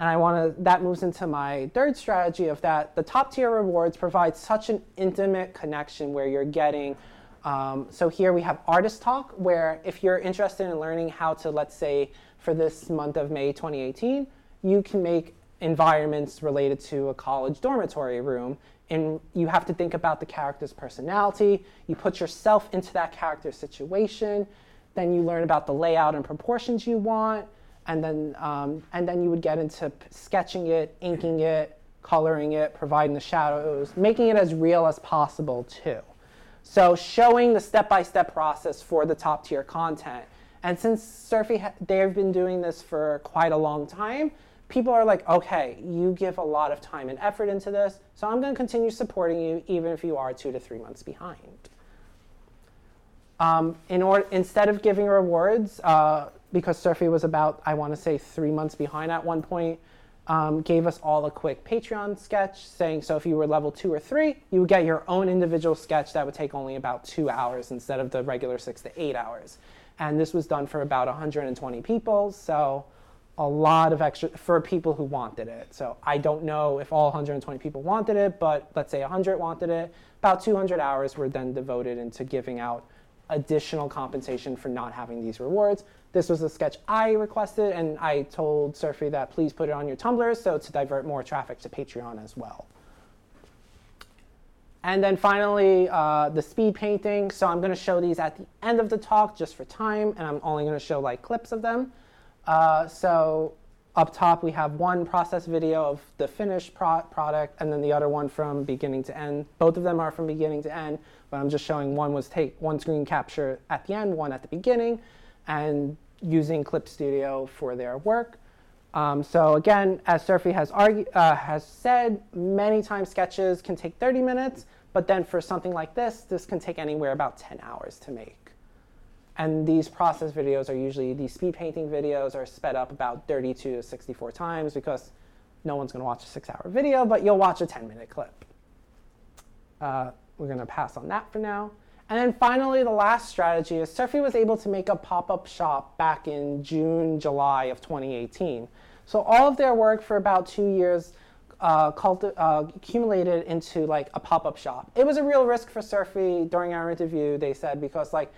And i want to that moves into my third strategy of that the top tier rewards provide such an intimate connection where you're getting um, so here we have artist talk where if you're interested in learning how to let's say for this month of may 2018 you can make environments related to a college dormitory room. And you have to think about the character's personality. You put yourself into that character's situation then you learn about the layout and proportions you want and then um, and then you would get into sketching it, inking it, coloring it, providing the shadows, making it as real as possible too. So showing the step-by-step process for the top tier content. And since Surfy, ha- they've been doing this for quite a long time, people are like, okay, you give a lot of time and effort into this, so I'm going to continue supporting you even if you are two to three months behind. Um, in order, instead of giving rewards, uh, because Surfy was about, I want to say, three months behind at one point, um, gave us all a quick Patreon sketch saying, so if you were level two or three, you would get your own individual sketch that would take only about two hours instead of the regular six to eight hours. And this was done for about 120 people, so a lot of extra for people who wanted it. So I don't know if all 120 people wanted it, but let's say 100 wanted it. About 200 hours were then devoted into giving out additional compensation for not having these rewards. This was a sketch I requested, and I told Surfy that please put it on your Tumblr so to divert more traffic to Patreon as well. And then finally, uh, the speed painting. So I'm going to show these at the end of the talk just for time, and I'm only going to show like clips of them. Uh, so up top, we have one process video of the finished pro- product, and then the other one from beginning to end. Both of them are from beginning to end, but I'm just showing one was take one screen capture at the end, one at the beginning, and using Clip Studio for their work. Um, so again, as Surfy has, argu- uh, has said, many times sketches can take 30 minutes, but then for something like this, this can take anywhere about 10 hours to make. And these process videos are usually, these speed painting videos are sped up about 32 to 64 times because no one's gonna watch a six hour video, but you'll watch a 10 minute clip. Uh, we're gonna pass on that for now. And then finally, the last strategy is Surfy was able to make a pop-up shop back in June, July of 2018. So all of their work for about two years uh, uh, accumulated into like a pop-up shop. It was a real risk for Surfy during our interview. They said because like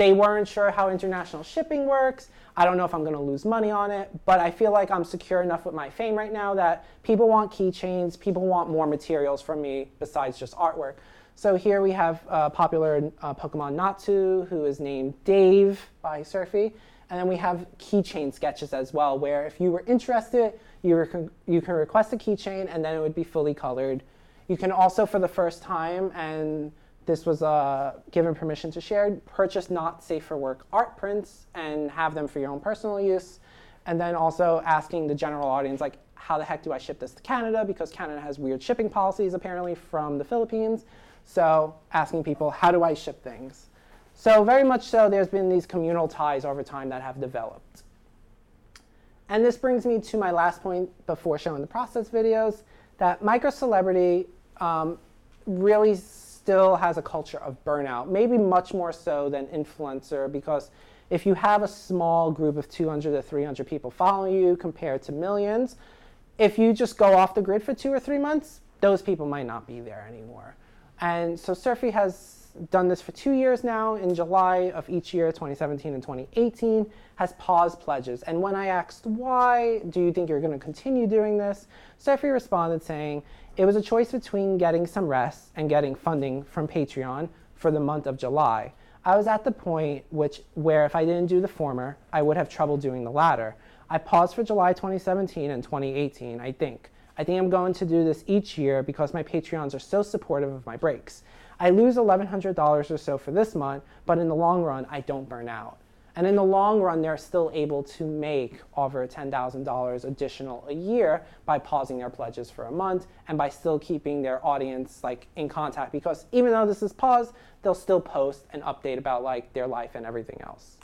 they weren't sure how international shipping works. I don't know if I'm going to lose money on it, but I feel like I'm secure enough with my fame right now that people want keychains, people want more materials from me besides just artwork. So here we have uh, popular uh, Pokemon Natu, who is named Dave by Surfy. And then we have keychain sketches as well, where if you were interested, you, rec- you can request a keychain and then it would be fully colored. You can also, for the first time, and this was uh, given permission to share, purchase not safe for work art prints and have them for your own personal use. And then also asking the general audience, like, how the heck do I ship this to Canada? Because Canada has weird shipping policies apparently from the Philippines. So asking people, how do I ship things? So very much so, there's been these communal ties over time that have developed. And this brings me to my last point before showing the process videos, that micro celebrity um, really still has a culture of burnout, maybe much more so than influencer, because if you have a small group of 200 to 300 people following you compared to millions, if you just go off the grid for two or three months, those people might not be there anymore. And so Surfy has done this for two years now. In July of each year, 2017 and 2018, has paused pledges. And when I asked why, do you think you're going to continue doing this? Surfy responded saying, it was a choice between getting some rest and getting funding from Patreon for the month of July. I was at the point which where if I didn't do the former, I would have trouble doing the latter. I paused for July 2017 and 2018, I think. I think I'm going to do this each year because my Patreons are so supportive of my breaks. I lose $1,100 or so for this month, but in the long run, I don't burn out. And in the long run, they're still able to make over $10,000 additional a year by pausing their pledges for a month and by still keeping their audience like in contact because even though this is paused, they'll still post and update about like their life and everything else.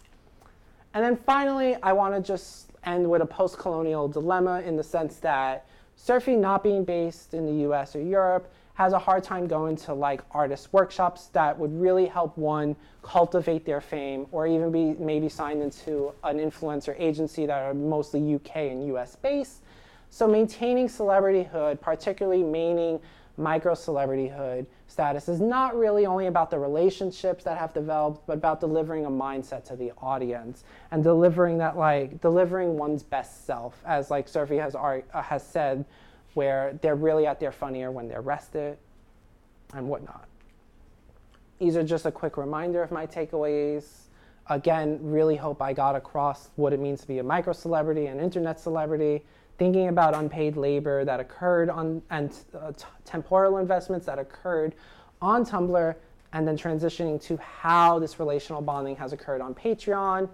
And then finally, I want to just end with a post-colonial dilemma in the sense that Surfy not being based in the US or Europe has a hard time going to like artist workshops that would really help one cultivate their fame or even be maybe signed into an influencer agency that are mostly UK and US based. So maintaining celebrityhood, particularly maintaining micro celebrityhood status is not really only about the relationships that have developed, but about delivering a mindset to the audience and delivering that like delivering one's best self, as like Surfy has uh, has said, where they're really at their funnier when they're rested and whatnot. These are just a quick reminder of my takeaways. again, really hope I got across what it means to be a micro celebrity, an internet celebrity, thinking about unpaid labor that occurred on and uh, t- temporal investments that occurred on Tumblr, and then transitioning to how this relational bonding has occurred on Patreon.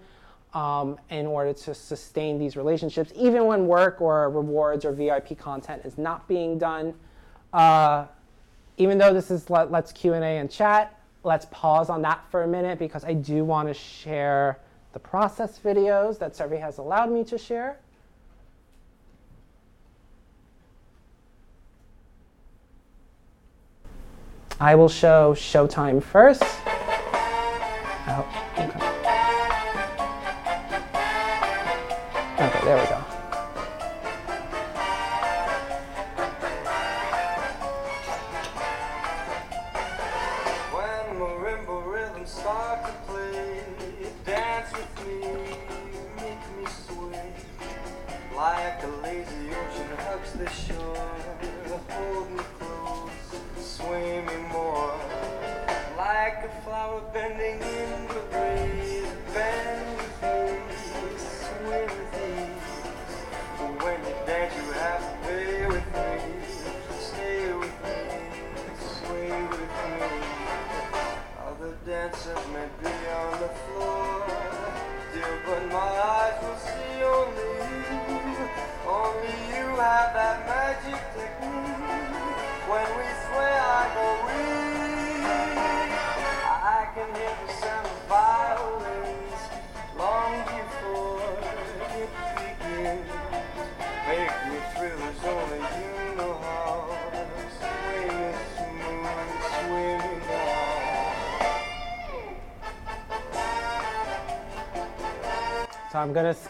Um, in order to sustain these relationships, even when work or rewards or VIP content is not being done. Uh, even though this is let, us Q&A and chat, let's pause on that for a minute because I do want to share the process videos that Surfy has allowed me to share. I will show Showtime first.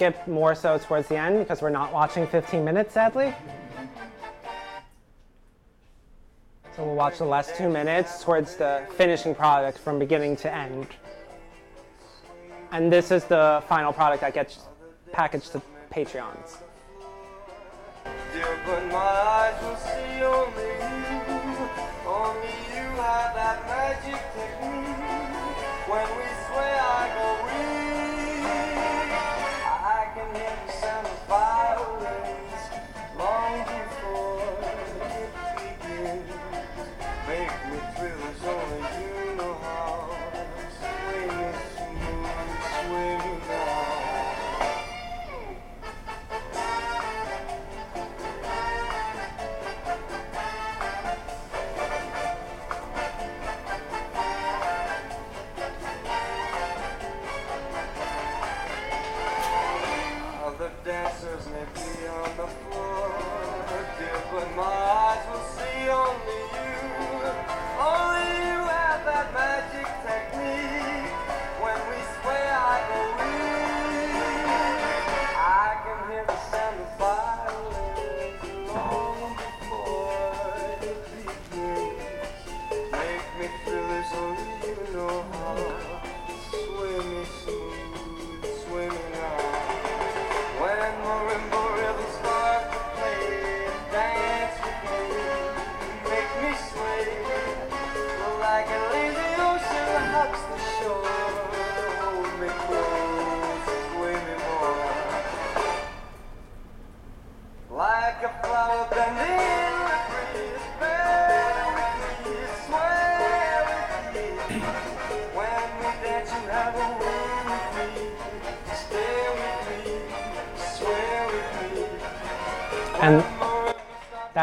Skip more so towards the end because we're not watching 15 minutes, sadly. So we'll watch the last two minutes towards the finishing product from beginning to end. And this is the final product that gets packaged to Patreons.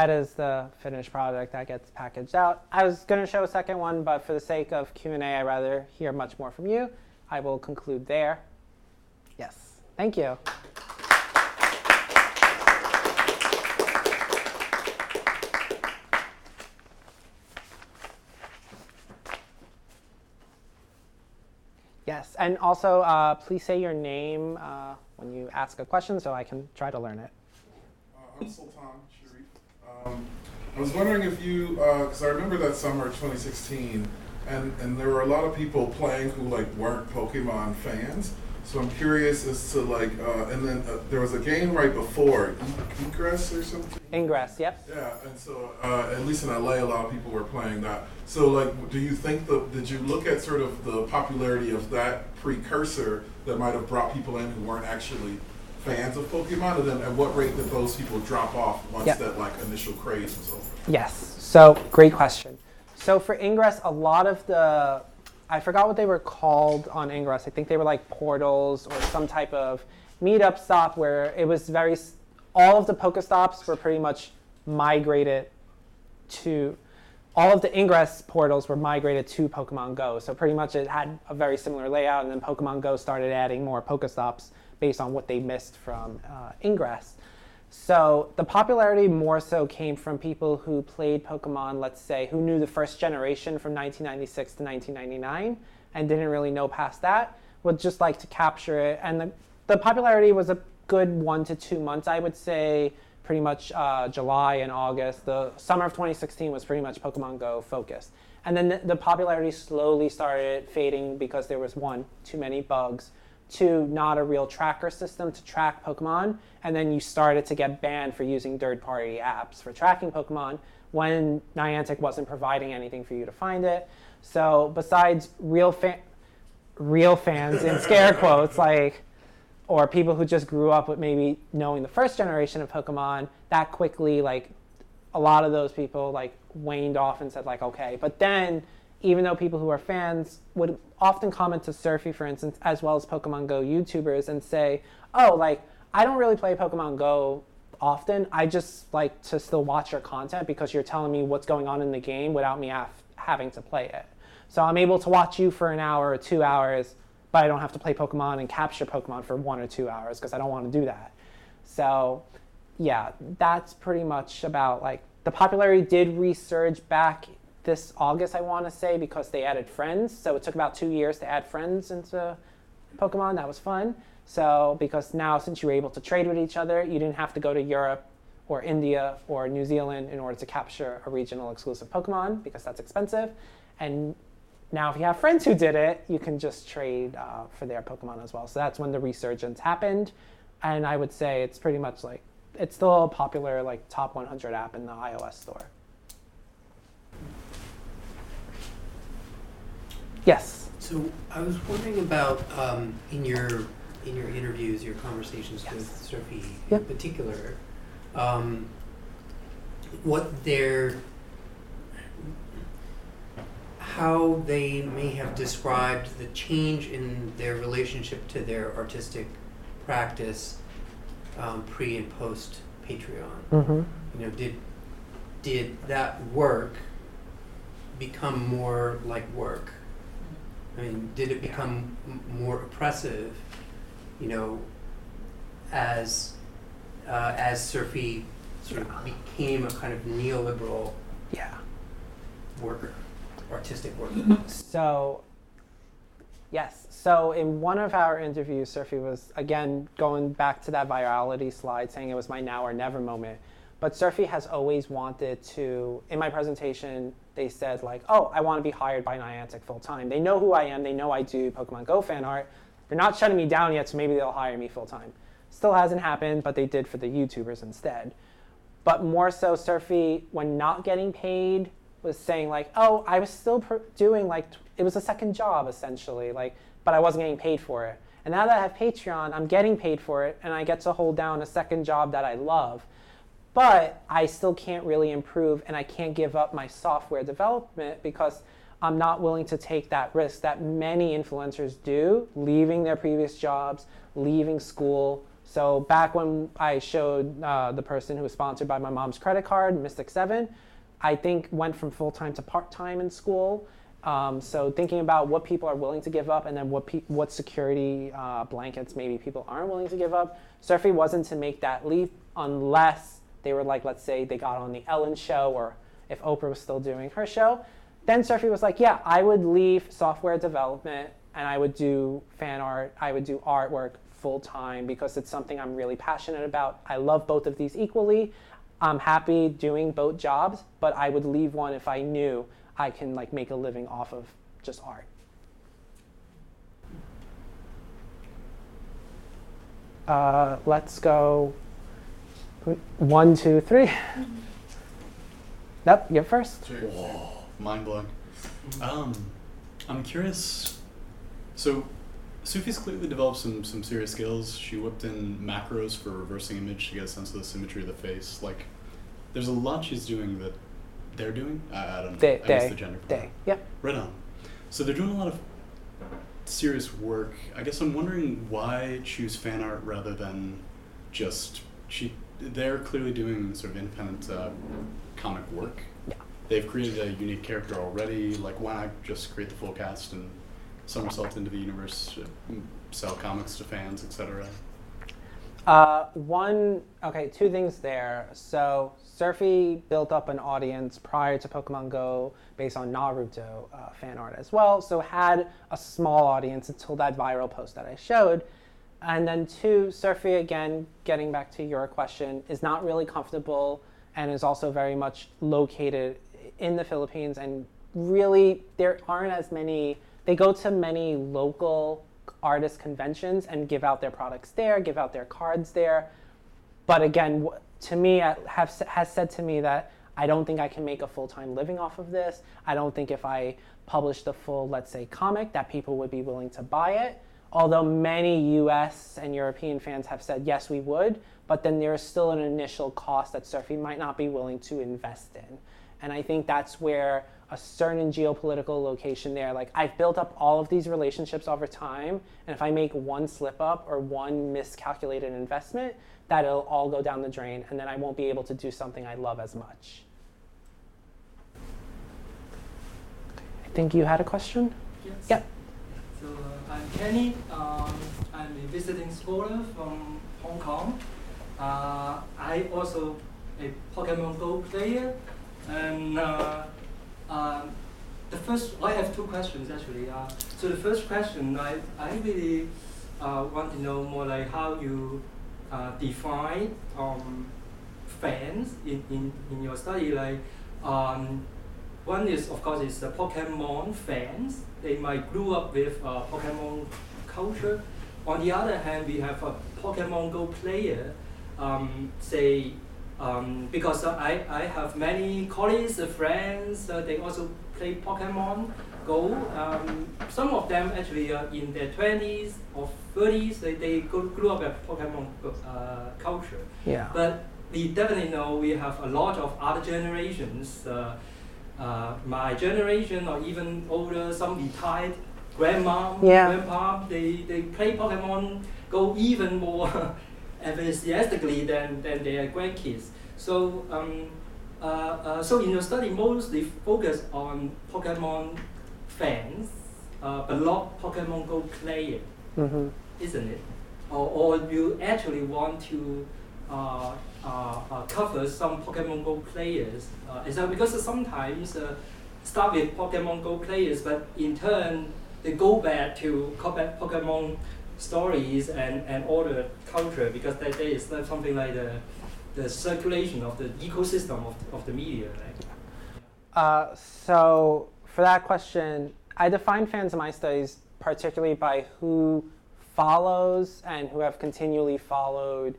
That is the finished product that gets packaged out. I was going to show a second one, but for the sake of Q&A, I'd rather hear much more from you. I will conclude there. Yes, thank you. Yes, and also uh, please say your name uh, when you ask a question so I can try to learn it. Uh, I'm Sultan. Um, I was wondering if you, because uh, I remember that summer 2016, and and there were a lot of people playing who like weren't Pokemon fans. So I'm curious as to like, uh, and then uh, there was a game right before, Ingress or something. Ingress, yep. Yeah, and so uh, at least in LA, a lot of people were playing that. So, like, do you think the did you look at sort of the popularity of that precursor that might have brought people in who weren't actually fans of Pokemon, and then at what rate did those people drop off once Yeah. that like initial craze was over? Yes. So great question. So for Ingress, a lot of the I forgot what they were called on Ingress. I think they were like portals or some type of meetup stop where it was very all of the Pokestops were pretty much migrated to all of the Ingress portals were migrated to Pokemon Go. So pretty much it had a very similar layout, and then Pokemon Go started adding more Pokestops based on what they missed from uh, Ingress. So the popularity more so came from people who played Pokemon, let's say, who knew the first generation from 1996 to 1999 and didn't really know past that, would just like to capture it. And the, the popularity was a good one to two months, I would say, pretty much uh, July and August. The summer of 2016 was pretty much Pokemon Go focused. And then the, the popularity slowly started fading because there was one, too many bugs to not a real tracker system to track Pokemon, and then you started to get banned for using third-party apps for tracking Pokemon when Niantic wasn't providing anything for you to find it. So besides real fan, real fans in scare quotes, like or people who just grew up with maybe knowing the first generation of Pokemon, that quickly like a lot of those people like waned off and said like okay. But then even though people who are fans would often comment to Surfy, for instance, as well as Pokemon Go YouTubers, and say, "Oh, like I don't really play Pokemon Go often. I just like to still watch your content because you're telling me what's going on in the game without me having to play it. So I'm able to watch you for an hour or two hours, but I don't have to play Pokemon and capture Pokemon for one or two hours because I don't want to do that. So yeah, that's pretty much about like the popularity did resurge back this August, I want to say, because they added friends. So it took about two years to add friends into Pokemon. That was fun. So because now, since you were able to trade with each other, you didn't have to go to Europe or India or New Zealand in order to capture a regional exclusive Pokemon because that's expensive. And now, if you have friends who did it, you can just trade uh, for their Pokemon as well. So that's when the resurgence happened. And I would say it's pretty much like it's still a popular like top 100 app in the iOS store. Yes. So I was wondering about um, in your in your interviews, your conversations Yes. with Sophie in particular, um, what their how they may have described the change in their relationship to their artistic practice um, pre and post Patreon. Mm-hmm. You know, did did that work become more like work? I mean, did it become m- more oppressive? You know, as uh, as Surfy sort of became a kind of neoliberal Yeah. worker, artistic worker. So, yes. So, in one of our interviews, Surfy was again going back to that virality slide, saying it was my now or never moment. But Surfy has always wanted to. In my presentation, they said like, "Oh, I want to be hired by Niantic full time." They know who I am. They know I do Pokemon Go fan art. They're not shutting me down yet, so maybe they'll hire me full time. Still hasn't happened, but they did for the YouTubers instead but more so Surfy when not getting paid was saying like, oh, I was still pr- doing like it was a second job essentially, like, but I wasn't getting paid for it. And now that I have Patreon, I'm getting paid for it, and I get to hold down a second job that I love. But I still can't really improve, and I can't give up my software development because I'm not willing to take that risk that many influencers do, leaving their previous jobs, leaving school, so back when I showed uh, the person who was sponsored by my mom's credit card, Mystic Seven, I think went from full time to part time in school. Um, so thinking about what people are willing to give up, and then what pe- what security uh, blankets maybe people aren't willing to give up. Surfy wasn't to make that leap unless they were like, let's say they got on the Ellen show, or if Oprah was still doing her show. Then Surfy was like, yeah, I would leave software development and I would do fan art. I would do artwork full time because it's something I'm really passionate about. I love both of these equally. I'm happy doing both jobs, but I would leave one if I knew I can like make a living off of just art. Uh, let's go one, two, three. Yep, you're first. Whoa, mind blowing. Um, I'm curious. So, Sufi's clearly developed some some serious skills. She whipped in macros for reversing image to get a sense of the symmetry of the face. Like, there's a lot she's doing that they're doing. I, I don't know. They, I guess they, the gender. they. Yep. Right on. So they're doing a lot of serious work. I guess I'm wondering why choose fan art rather than just she. They're clearly doing sort of independent uh, comic work. Yeah. They've created a unique character already. Like, why not just create the full cast and somersault into the universe, sell comics to fans, etc. Uh, one, okay, two things there. So, Surfy built up an audience prior to Pokemon Go based on Naruto uh, fan art as well. So, had a small audience until that viral post that I showed. And then, two, Surfy, again, getting back to your question, is not really comfortable and is also very much located in the Philippines. And really, there aren't as many, they go to many local artist conventions and give out their products there, give out their cards there. But again, to me, have, has said to me that I don't think I can make a full time living off of this. I don't think if I published a full, let's say, comic, that people would be willing to buy it. Although many US and European fans have said, yes, we would, but then there's still an initial cost that Surfy might not be willing to invest in. And I think that's where a certain geopolitical location there, like I've built up all of these relationships over time, and if I make one slip up or one miscalculated investment, that it'll all go down the drain, and then I won't be able to do something I love as much. I think you had a question? Yes. Yep. Kenny. Um, I'm a visiting scholar from Hong Kong. Uh, I also a Pokemon Go player, and uh, um, the first I have two questions actually. Uh, so the first question I I really uh, want to know more like how you uh, define um, fans in, in, in your study like. Um, one is, of course, is the Pokemon fans. They might grew up with uh, Pokemon culture. On the other hand, we have a Pokemon Go player. Um, say, um, because I, I have many colleagues, friends, uh, they also play Pokemon Go. Um, some of them actually are in their 20s or 30s. They, they grew up with Pokemon uh, culture. Yeah. But we definitely know we have a lot of other generations. Uh, uh, my generation or even older, some retired grandma, Yeah. grandpa, they, they play Pokemon Go even more enthusiastically than, than their grandkids. So, um, uh, uh, so in your study, mostly focus on Pokemon fans, uh, but not Pokemon Go player, Mm-hmm. isn't it? Or, or you actually want to uh, uh, cover some Pokemon Go players. Uh, is that because sometimes uh, start with Pokemon Go players, but in turn they go back to Pokemon stories and, and all the culture because that there is something like the, the circulation of the ecosystem of, of the media, right? Uh, so for that question, I define fans in my studies particularly by who follows and who have continually followed,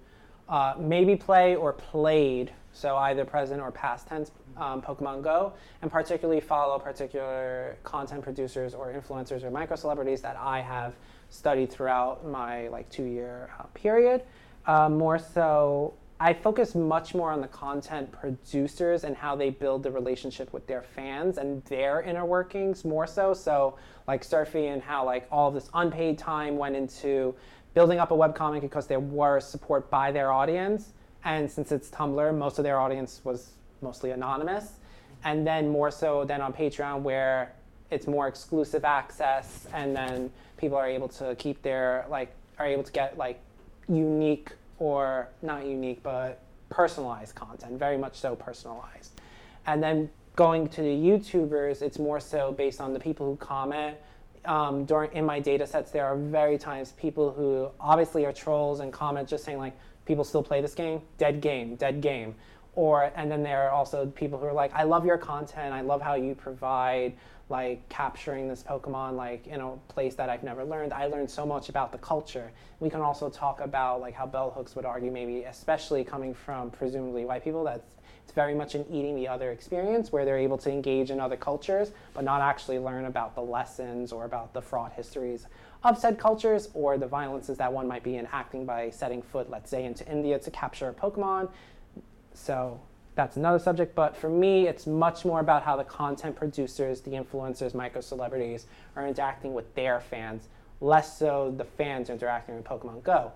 uh, maybe play or played, so either present or past tense um, Pokemon Go, and particularly follow particular content producers or influencers or micro celebrities that I have studied throughout my like two year uh, period. Uh, more so, I focus much more on the content producers and how they build the relationship with their fans and their inner workings more so. So, like Surfy and how like all this unpaid time went into building up a webcomic because there was support by their audience. And since it's Tumblr, most of their audience was mostly anonymous. And then more so than on Patreon, where it's more exclusive access, and then people are able to keep their like are able to get like unique or not unique but personalized content, very much so personalized. And then going to the YouTubers, it's more so based on the people who comment. Um, during in my data sets, there are very times people who obviously are trolls and comment just saying like people still play this game, dead game, dead game. Or and then there are also people who are like, I love your content, I love how you provide like capturing this Pokemon like in a place that I've never learned. I learned so much about the culture. We can also talk about like how bell hooks would argue maybe especially coming from presumably white people that's it's very much an eating the other experience where they're able to engage in other cultures but not actually learn about the lessons or about the fraught histories of said cultures or the violences that one might be enacting by setting foot, let's say, into India to capture a Pokemon. So that's another subject. But for me, it's much more about how the content producers, the influencers, micro celebrities are interacting with their fans, less so the fans interacting with Pokemon Go.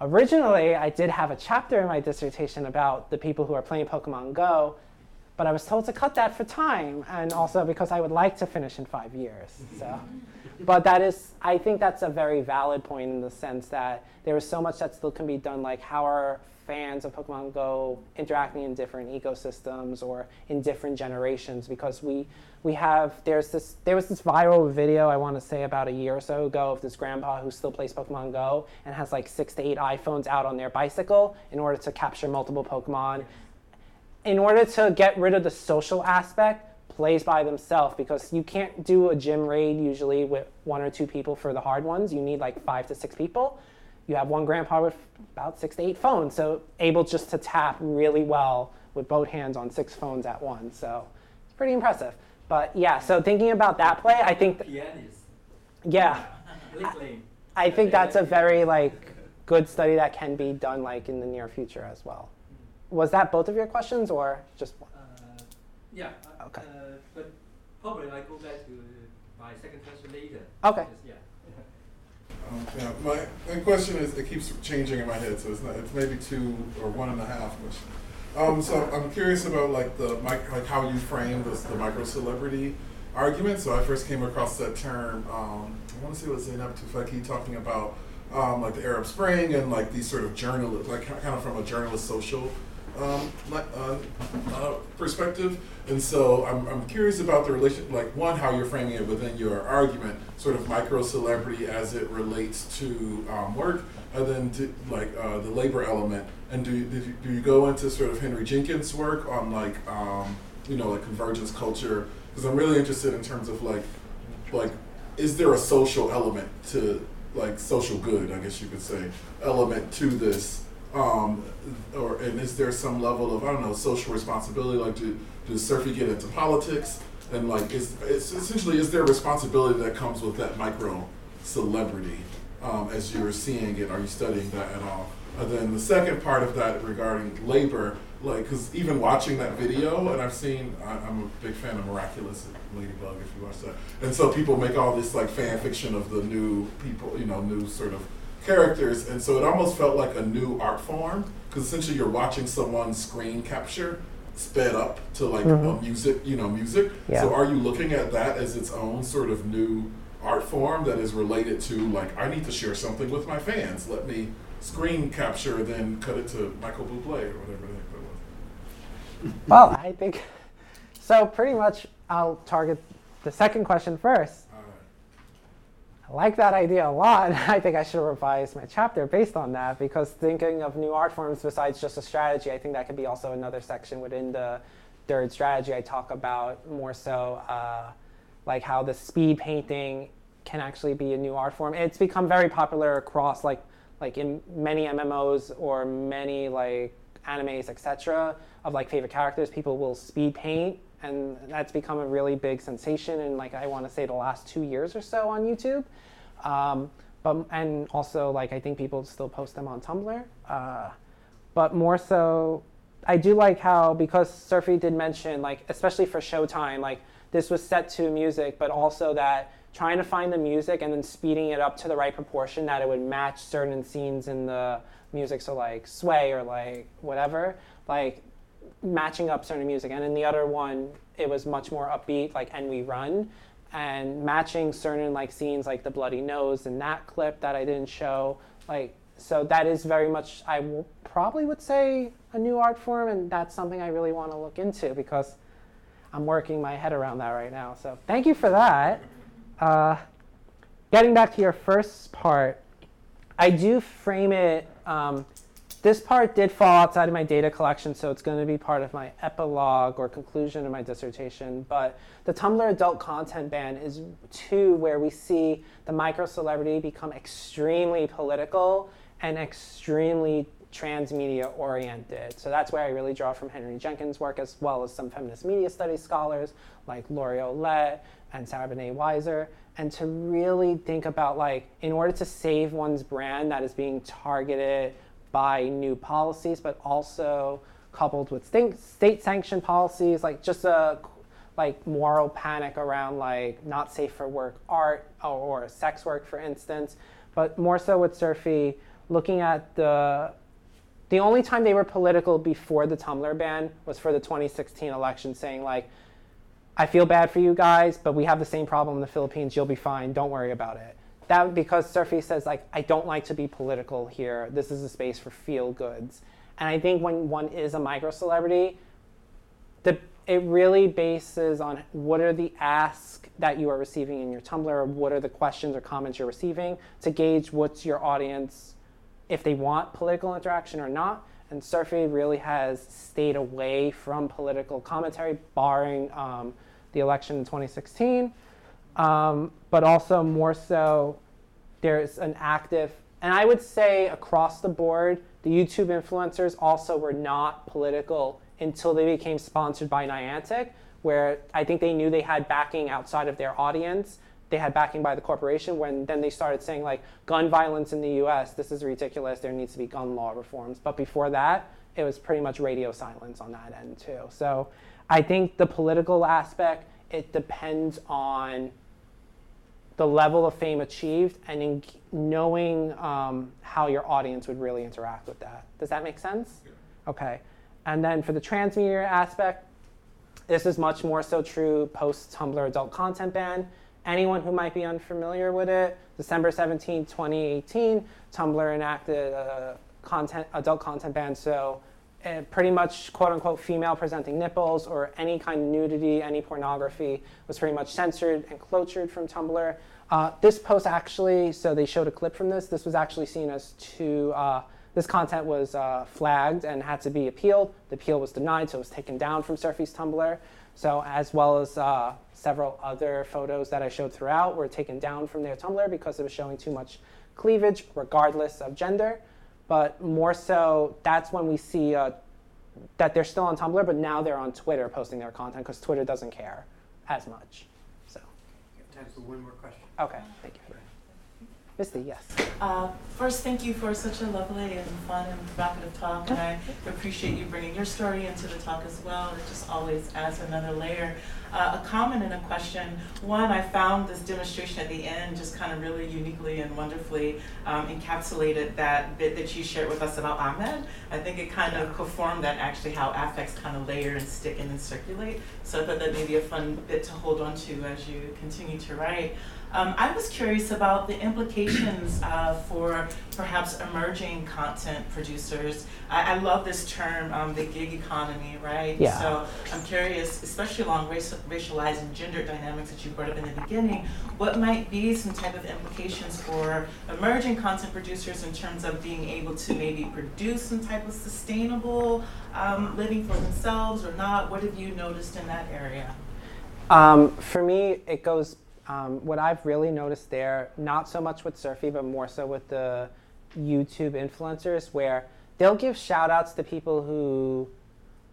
Originally, I did have a chapter in my dissertation about the people who are playing Pokemon Go, but I was told to cut that for time and also because I would like to finish in five years. So, but that is, I think that's a very valid point in the sense that there is so much that still can be done, like how are fans of Pokemon Go interacting in different ecosystems or in different generations because we we have there's this there was this viral video I want to say about a year or so ago of this grandpa who still plays Pokemon Go and has like six to eight iPhones out on their bicycle in order to capture multiple Pokemon. In order to get rid of the social aspect, plays by themselves because you can't do a gym raid usually with one or two people for the hard ones. You need like five to six people you have one grandpa with about six to eight phones, so able just to tap really well with both hands on six phones at once. So it's pretty impressive. But yeah, so thinking about that play, I think, th- yeah, Lickling. I think that's a very like good study that can be done like in the near future as well. Was that both of your questions or just one? Uh, yeah. uh, Okay. Uh, but probably I go back to my second question later. Okay. Because, yeah. Yeah, my, my question is, it keeps changing in my head, so it's not, it's maybe two or one and a half question. Um, so I'm curious about like the like how you frame this the micro celebrity argument. So I first came across that term. Um, I want to say it was Zeynep Tufekci talking about um, like the Arab Spring and like these sort of journalist, like kind of from a journalist social um, like, uh, uh, perspective. And so I'm, I'm curious about the relation, like one, how you're framing it within your argument, sort of micro celebrity as it relates to um, work, and then to, like uh, the labor element. And do you, do you- do you go into sort of Henry Jenkins' work on like um, you know like convergence culture? Because I'm really interested in terms of like like is there a social element to like social good i guess you could say element to this um or and is there some level of i don't know social responsibility? Like do does surfy get into politics? And like is it's essentially is there responsibility that comes with that micro celebrity um, as you're seeing it? Are you studying that at all? And then the second part of that regarding labor like because even watching that video and i've seen I, i'm a big fan of miraculous ladybug if you watch that. And so people make all this like fan fiction of the new people you know new sort of characters and so it almost felt like a new art form because essentially you're watching someone screen capture sped up to like Mhm. a music you know music Yeah. so are you looking at that as its own sort of new art form that is related to like i need to share something with my fans let me screen capture then cut it to michael bublé or whatever the heck that was Well, I think so. Pretty much, I'll target the second question first. Like that idea a lot. I think I should revise my chapter based on that because thinking of new art forms besides just a strategy, I think that could be also another section within the third strategy. I talk about more so uh, like how the speed painting can actually be a new art form. It's become very popular across like like in many MMOs or many like animes, etc. Of like favorite characters, people will speed paint, and that's become a really big sensation in like I want to say the last two years or so on YouTube. Um, but and also like I think people still post them on Tumblr. Uh, but more so, I do like how because Surfy did mention like especially for Showtime, like this was set to music, but also that trying to find the music and then speeding it up to the right proportion that it would match certain scenes in the music. So like Sway or like whatever, like matching up certain music. And in the other one, it was much more upbeat, like And We Run, and matching certain like scenes like the bloody nose in that clip that I didn't show. Like so that is very much I probably would say a new art form, and that's something I really want to look into because I'm working my head around that right now. So thank you for that. Uh, getting back to your first part, I do frame it um, this part did fall outside of my data collection, so it's going to be part of my epilogue or conclusion of my dissertation. But the Tumblr adult content ban is two where we see the micro celebrity become extremely political and extremely transmedia oriented. So that's where I really draw from Henry Jenkins' work as well as some feminist media studies scholars like Laurie Ouellette and Sarah Banet-Weiser. And to really think about like, in order to save one's brand that is being targeted by new policies, but also coupled with state sanctioned policies, like just a like moral panic around like not safe for work art or, or sex work, for instance. But more so with Surfy, looking at the the only time they were political before the Tumblr ban was for the 2016 election, saying like, "I feel bad for you guys, but we have the same problem in the Philippines. You'll be fine. Don't worry about it." That because Surfy says like, "I don't like to be political here. This is a space for feel goods." And I think when one is a micro celebrity, the it really bases on what are the asks that you are receiving in your Tumblr, or what are the questions or comments you're receiving to gauge what's your audience if they want political interaction or not. And Surfy really has stayed away from political commentary, barring um, the election in 2016. Um, but also, more so, there's an active, and I would say across the board, the YouTube influencers also were not political until they became sponsored by Niantic, where I think they knew they had backing outside of their audience they had backing by the corporation when then they started saying like gun violence in the US, this is ridiculous, there needs to be gun law reforms. But before that, it was pretty much radio silence on that end too. So I think the political aspect, it depends on the level of fame achieved and in knowing um, how your audience would really interact with that. Does that make sense? Yeah. Okay. And then for the transmedia aspect, this is much more so true post Tumblr adult content ban anyone who might be unfamiliar with it, December 17, 2018, Tumblr enacted a content, adult content ban. So uh, pretty much quote unquote female presenting nipples or any kind of nudity, any pornography was pretty much censored and clotured from Tumblr. Uh, this post actually, so they showed a clip from this. This was actually seen as too, uh, this content was uh, flagged and had to be appealed. The appeal was denied, so it was taken down from Surfy's Tumblr. So as well as uh, several other photos that I showed throughout were taken down from their Tumblr because it was showing too much cleavage, regardless of gender. But more so, that's when we see uh, that they're still on Tumblr, but now they're on Twitter posting their content because Twitter doesn't care as much. So. Time for one more question. Okay, thank you. Misty, yes. Uh, first, thank you for such a lovely and fun and provocative talk, and I appreciate you bringing your story into the talk as well. It just always adds another layer. Uh, a comment and a question. One, I found this demonstration at the end just kind of really uniquely and wonderfully um, encapsulated that bit that you shared with us about Ahmed. I think it kind of performed that actually how affects kind of layer and stick in and then circulate. So I thought that may be a fun bit to hold on to as you continue to write. Um, I was curious about the implications uh, for perhaps emerging content producers. I, I love this term, um, the gig economy, right? Yeah. So I'm curious, especially along racialized and gender dynamics that you brought up in the beginning, what might be some type of implications for emerging content producers in terms of being able to maybe produce some type of sustainable um, living for themselves or not? What have you noticed in that area? Um, for me, it goes um, what I've really noticed there, not so much with Surfy, but more so with the YouTube influencers, where they'll give shout outs to people who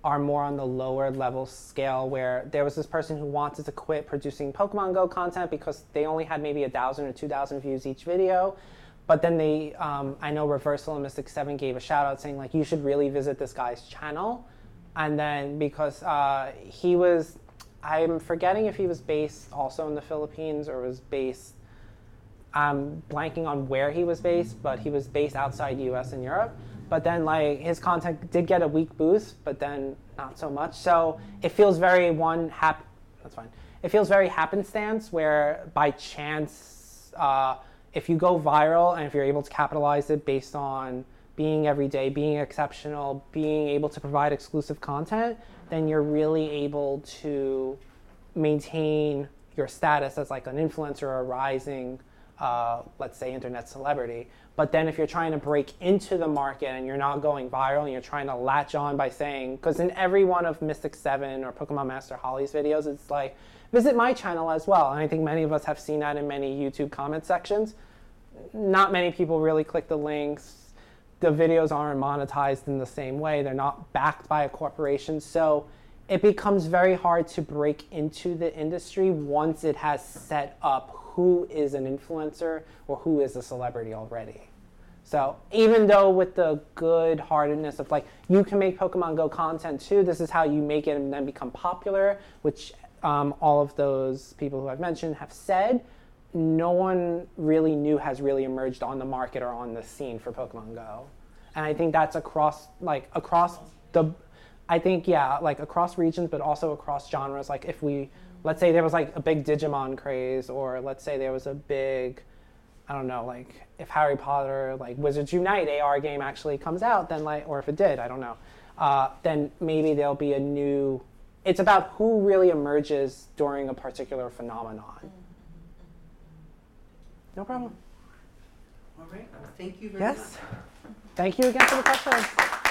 are more on the lower level scale where there was this person who wanted to quit producing Pokemon Go content because they only had maybe a thousand or two thousand views each video. But then they, um, I know Reversal and Mystic Seven gave a shout out saying like you should really visit this guy's channel, and then because uh, he was I'm forgetting if he was based also in the Philippines or was based. I'm blanking on where he was based, but he was based outside U.S. and Europe. But then, like his content did get a weak boost, but then not so much. So it feels very one hap. That's fine. It feels very happenstance, where by chance, uh, if you go viral and if you're able to capitalize it based on being every day, being exceptional, being able to provide exclusive content, then you're really able to maintain your status as like an influencer or a rising uh, let's say, internet celebrity. But then if you're trying to break into the market and you're not going viral and you're trying to latch on by saying, because in every one of Mystic 7 or Pokemon Master Holly's videos, it's like, visit my channel as well. And I think many of us have seen that in many YouTube comment sections. Not many people really click the links. The videos aren't monetized in the same way, they're not backed by a corporation. So it becomes very hard to break into the industry once it has set up who is an influencer or who is a celebrity already. So even though with the good heartedness of like you can make Pokemon Go content too, this is how you make it and then become popular, which um, all of those people who I've mentioned have said. No one really new has really emerged on the market or on the scene for Pokemon Go, and I think that's across like across the I think yeah, like across regions, but also across genres. Like if we, let's say there was like a big Digimon craze, or let's say there was a big, I don't know, like if Harry Potter, like Wizards Unite AR game actually comes out, then like, or if it did, I don't know, uh, then maybe there'll be a new. It's about who really emerges during a particular phenomenon. No problem. All right, well, thank you very Yes. much. Thank you again for the questions.